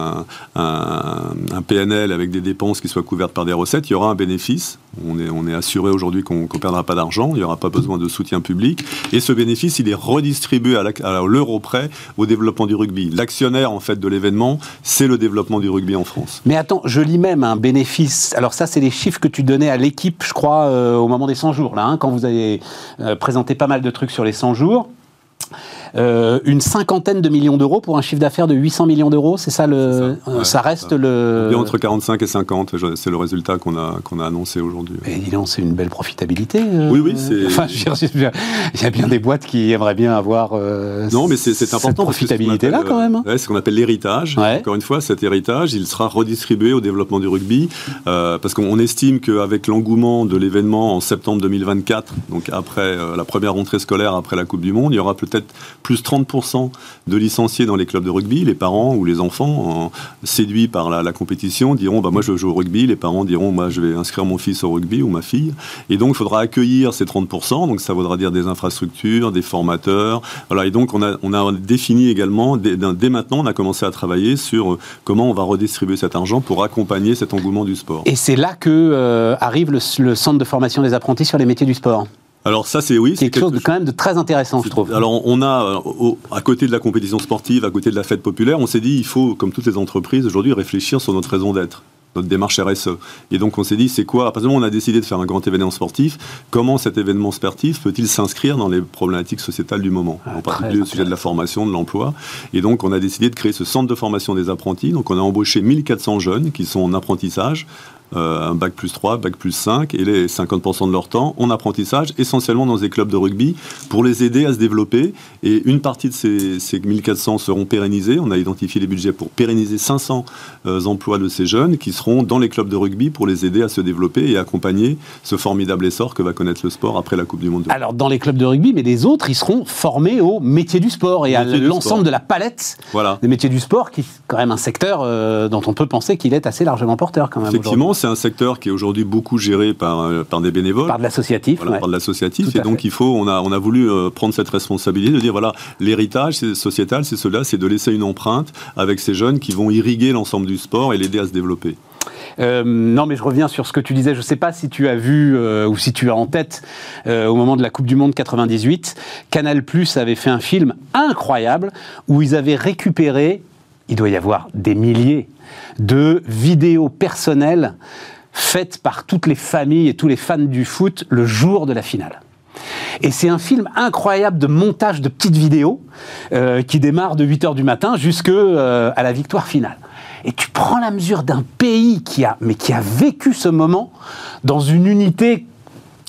un, PNL avec des dépenses qui soient couvertes par des recettes. Il y aura un bénéfice. On est, assuré aujourd'hui qu'on qu perdra pas d'argent. Il n'y aura pas besoin de soutien public. Et ce bénéfice, il est redistribué à l'euro près au développement du rugby. L'actionnaire en fait de l'événement, c'est le développement du rugby en France. Mais attends, je lis même un bénéfice. Alors ça, c'est les chiffres que tu donnais à l'équipe, je crois, euh, au moment des 100 jours, hein, quand vous avez présenté pas mal de trucs sur les 100 jours. Euh, une cinquantaine de millions d'euros pour un chiffre d'affaires de 800 millions d'euros, c'est ça le, ça, ouais, ça reste ça. le. Bien entre 45 et 50, c'est le résultat qu'on a qu'on a annoncé aujourd'hui. Et disons, c'est une belle profitabilité. Euh, oui, oui, c'est. Enfin, il y a bien des boîtes qui aimeraient bien avoir. Euh, non, mais c'est important. Cette profitabilité là, quand même. Ouais, c'est ce qu'on appelle l'héritage. Ouais. Encore une fois, cet héritage, il sera redistribué au développement du rugby, euh, parce qu'on estime qu'avec l'engouement de l'événement en septembre 2024, donc après la première rentrée scolaire après la Coupe du Monde, il y aura peut-être plus 30% de licenciés dans les clubs de rugby. Les parents ou les enfants, euh, séduits par la, compétition, diront bah, Moi, je joue au rugby. Les parents diront Moi, je vais inscrire mon fils au rugby ou ma fille. Et donc, il faudra accueillir ces 30%. Donc, ça voudra dire des infrastructures, des formateurs. Voilà. Et donc, on a, on a défini également, dès, dès, maintenant, on a commencé à travailler sur comment on va redistribuer cet argent pour accompagner cet engouement du sport. Et c'est là que euh, arrive le centre de formation des apprentis sur les métiers du sport. Alors ça c'est oui, c'est quelque, chose de quand même de très intéressant, je trouve. Alors on a euh, au, à côté de la compétition sportive, à côté de la fête populaire, on s'est dit il faut, comme toutes les entreprises aujourd'hui, réfléchir sur notre raison d'être notre démarche RSE. Et donc on s'est dit, c'est quoi? À partir du moment où on a décidé de faire un grand événement sportif, comment cet événement sportif peut-il s'inscrire dans les problématiques sociétales du moment? Ah, En particulier au sujet de la formation, de l'emploi. Et donc on a décidé de créer ce centre de formation des apprentis. Donc on a embauché 1400 jeunes qui sont en apprentissage, euh, un bac plus 3, bac plus 5, et les 50% de leur temps en apprentissage, essentiellement dans des clubs de rugby, pour les aider à se développer. Et une partie de ces, ces 1400 seront pérennisés. On a identifié les budgets pour pérenniser 500 euh, emplois de ces jeunes qui seront dans les clubs de rugby pour les aider à se développer et accompagner ce formidable essor que va connaître le sport après la Coupe du Monde. Alors, dans les clubs de rugby, mais les autres, ils seront formés au métier du sport et à l'ensemble de la palette voilà. des métiers du sport, qui est quand même un secteur euh, dont on peut penser qu'il est assez largement porteur quand même. Effectivement, c'est un secteur qui est aujourd'hui beaucoup géré par, euh, par des bénévoles. Par de l'associatif. Voilà, ouais. Par de l'associatif. Et donc, fait. il faut, on a, on a voulu euh, prendre cette responsabilité de dire voilà, l'héritage sociétal, c'est cela, c'est de laisser une empreinte avec ces jeunes qui vont irriguer l'ensemble du sport et l'aider à se développer. Euh, non, mais je reviens sur ce que tu disais. Je ne sais pas si tu as vu euh, ou si tu as en tête euh, au moment de la Coupe du Monde 98, Canal Plus avait fait un film incroyable où ils avaient récupéré, il doit y avoir des milliers de vidéos personnelles faites par toutes les familles et tous les fans du foot le jour de la finale. Et c'est un film incroyable de montage de petites vidéos qui démarre de 8h du matin jusqu'à à la victoire finale. Et tu prends la mesure d'un pays qui a, mais qui a vécu ce moment dans une unité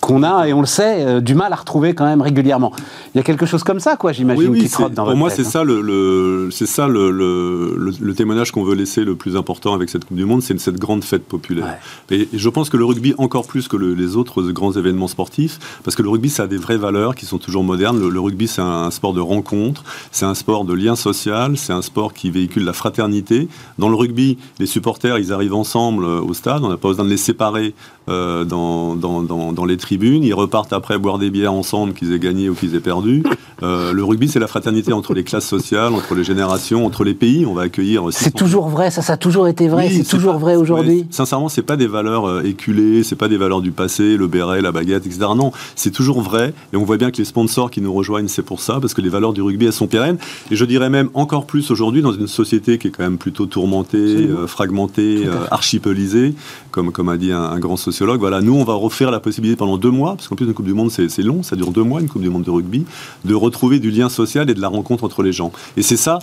qu'on a, et on le sait, euh, du mal à retrouver quand même régulièrement. Il y a quelque chose comme ça, quoi, j'imagine, oui, qui trotte dans Pour moi, c'est hein. ça, le, c'est ça le, le, témoignage qu'on veut laisser le plus important avec cette Coupe du Monde, c'est cette grande fête populaire. Et, je pense que le rugby, encore plus que les autres grands événements sportifs, parce que le rugby, ça a des vraies valeurs qui sont toujours modernes. Le, rugby, c'est un, sport de rencontre, c'est un sport de lien social, c'est un sport qui véhicule la fraternité. Dans le rugby, les supporters, ils arrivent ensemble euh, au stade, on n'a pas besoin de les séparer euh, dans, dans, dans, dans les tribunes, ils repartent après boire des bières ensemble, qu'ils aient gagné ou qu'ils aient perdu. Euh, le rugby, c'est la fraternité entre les classes sociales, entre les générations, entre les pays. On va accueillir. C'est toujours vrai, ça, ça a toujours été vrai. c'est toujours vrai aujourd'hui. Sincèrement, c'est pas des valeurs euh, éculées, c'est pas des valeurs du passé, le béret, la baguette, etc. Non, c'est toujours vrai. Et on voit bien que les sponsors qui nous rejoignent, c'est pour ça, parce que les valeurs du rugby, elles sont pérennes. Et je dirais même encore plus aujourd'hui dans une société qui est quand même plutôt tourmentée, euh, fragmentée, archipelisée, comme, comme a dit un, un, grand nous, on va refaire la possibilité pendant deux mois, parce qu'en plus, une Coupe du Monde, c'est long, ça dure deux mois, une Coupe du Monde de rugby de retrouver du lien social et de la rencontre entre les gens. Et c'est ça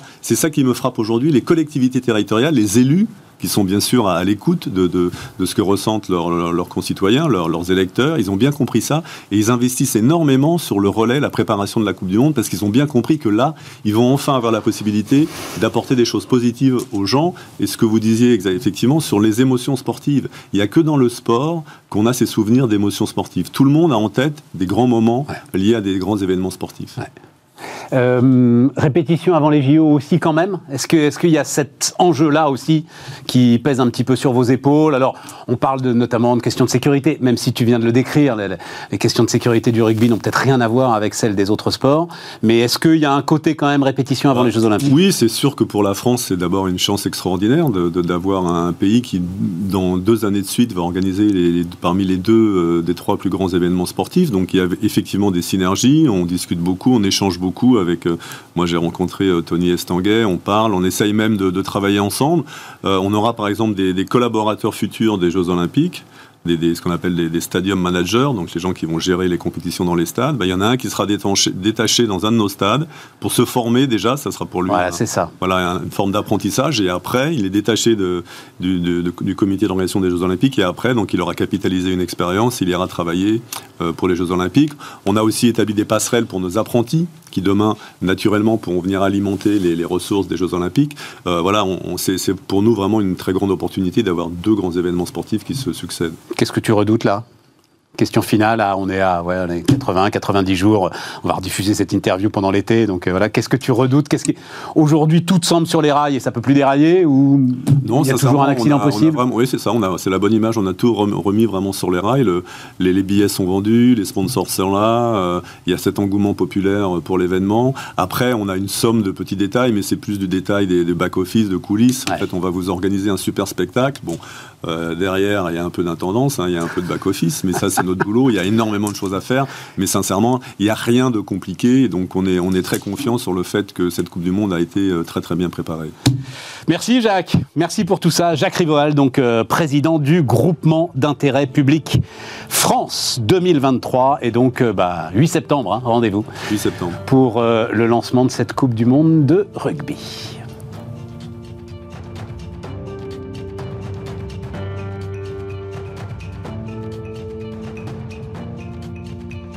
qui me frappe aujourd'hui. Les collectivités territoriales, les élus, qui sont bien sûr à, l'écoute de, de, ce que ressentent leurs, concitoyens, leurs, électeurs. Ils ont bien compris ça et ils investissent énormément sur le relais, la préparation de la Coupe du Monde, parce qu'ils ont bien compris que là, ils vont enfin avoir la possibilité d'apporter des choses positives aux gens. Et ce que vous disiez effectivement sur les émotions sportives, il n'y a que dans le sport qu'on a ces souvenirs d'émotions sportives. Tout le monde a en tête des grands moments liés à des grands événements sportifs. Euh, répétition avant les JO aussi quand même. Est-ce qu'il est y a cet enjeu-là aussi qui pèse un petit peu sur vos épaules? Alors, on parle notamment de questions de sécurité, même si tu viens de le décrire, les, questions de sécurité du rugby n'ont peut-être rien à voir avec celles des autres sports, mais est-ce qu'il y a un côté quand même répétition avant les Jeux Olympiques? Oui, c'est sûr que pour la France, c'est d'abord une chance extraordinaire d'avoir un pays qui, dans deux années de suite, va organiser parmi les deux euh, des trois plus grands événements sportifs. Donc il y a effectivement des synergies, on discute beaucoup, on échange beaucoup euh, moi j'ai rencontré euh, Tony Estanguet, on parle, on essaye même de, travailler ensemble. Euh, on aura par exemple des collaborateurs futurs des Jeux Olympiques des, ce qu'on appelle des, des, stadium managers, donc les gens qui vont gérer les compétitions dans les stades, bah, il y en a un qui sera détaché, détaché, dans un de nos stades pour se former déjà, ça sera pour lui. Voilà, c'est ça. Voilà, une forme d'apprentissage et après, il est détaché de, du, du comité d'organisation des Jeux Olympiques et après, donc il aura capitalisé une expérience, il ira travailler euh, pour les Jeux Olympiques. On a aussi établi des passerelles pour nos apprentis qui demain, naturellement, pourront venir alimenter les, ressources des Jeux Olympiques. Euh, voilà, on, c'est pour nous vraiment une très grande opportunité d'avoir deux grands événements sportifs qui se succèdent. Qu'est-ce que tu redoutes là? Question finale, on est à ouais, 80, 90 jours. On va rediffuser cette interview pendant l'été. Donc euh, voilà, qu'est-ce que tu redoutes? Qu'est-ce qui... Aujourd'hui, tout semble sur les rails et ça peut plus dérailler ou non, il y a toujours un accident possible? Oui, c'est ça. C'est la bonne image. On a tout remis vraiment sur les rails. les, billets sont vendus, les sponsors sont là. Euh, il y a cet engouement populaire pour l'événement. Après, on a une somme de petits détails, mais c'est plus du détail des, back-office, de coulisses. En fait, on va vous organiser un super spectacle. Bon, euh, derrière, il y a un peu d'intendance, hein, il y a un peu de back-office, mais ça, c'est notre boulot. Il y a énormément de choses à faire, mais sincèrement, il n'y a rien de compliqué. Donc, on est, on est très confiant sur le fait que cette Coupe du Monde a été euh, très, très bien préparée. Merci, Jacques. Merci pour tout ça. Jacques Rivoal, donc euh, président du groupement d'intérêt public France 2023. Et donc, bah, 8 septembre, hein, rendez-vous. 8 septembre. Pour le lancement de cette Coupe du Monde de rugby.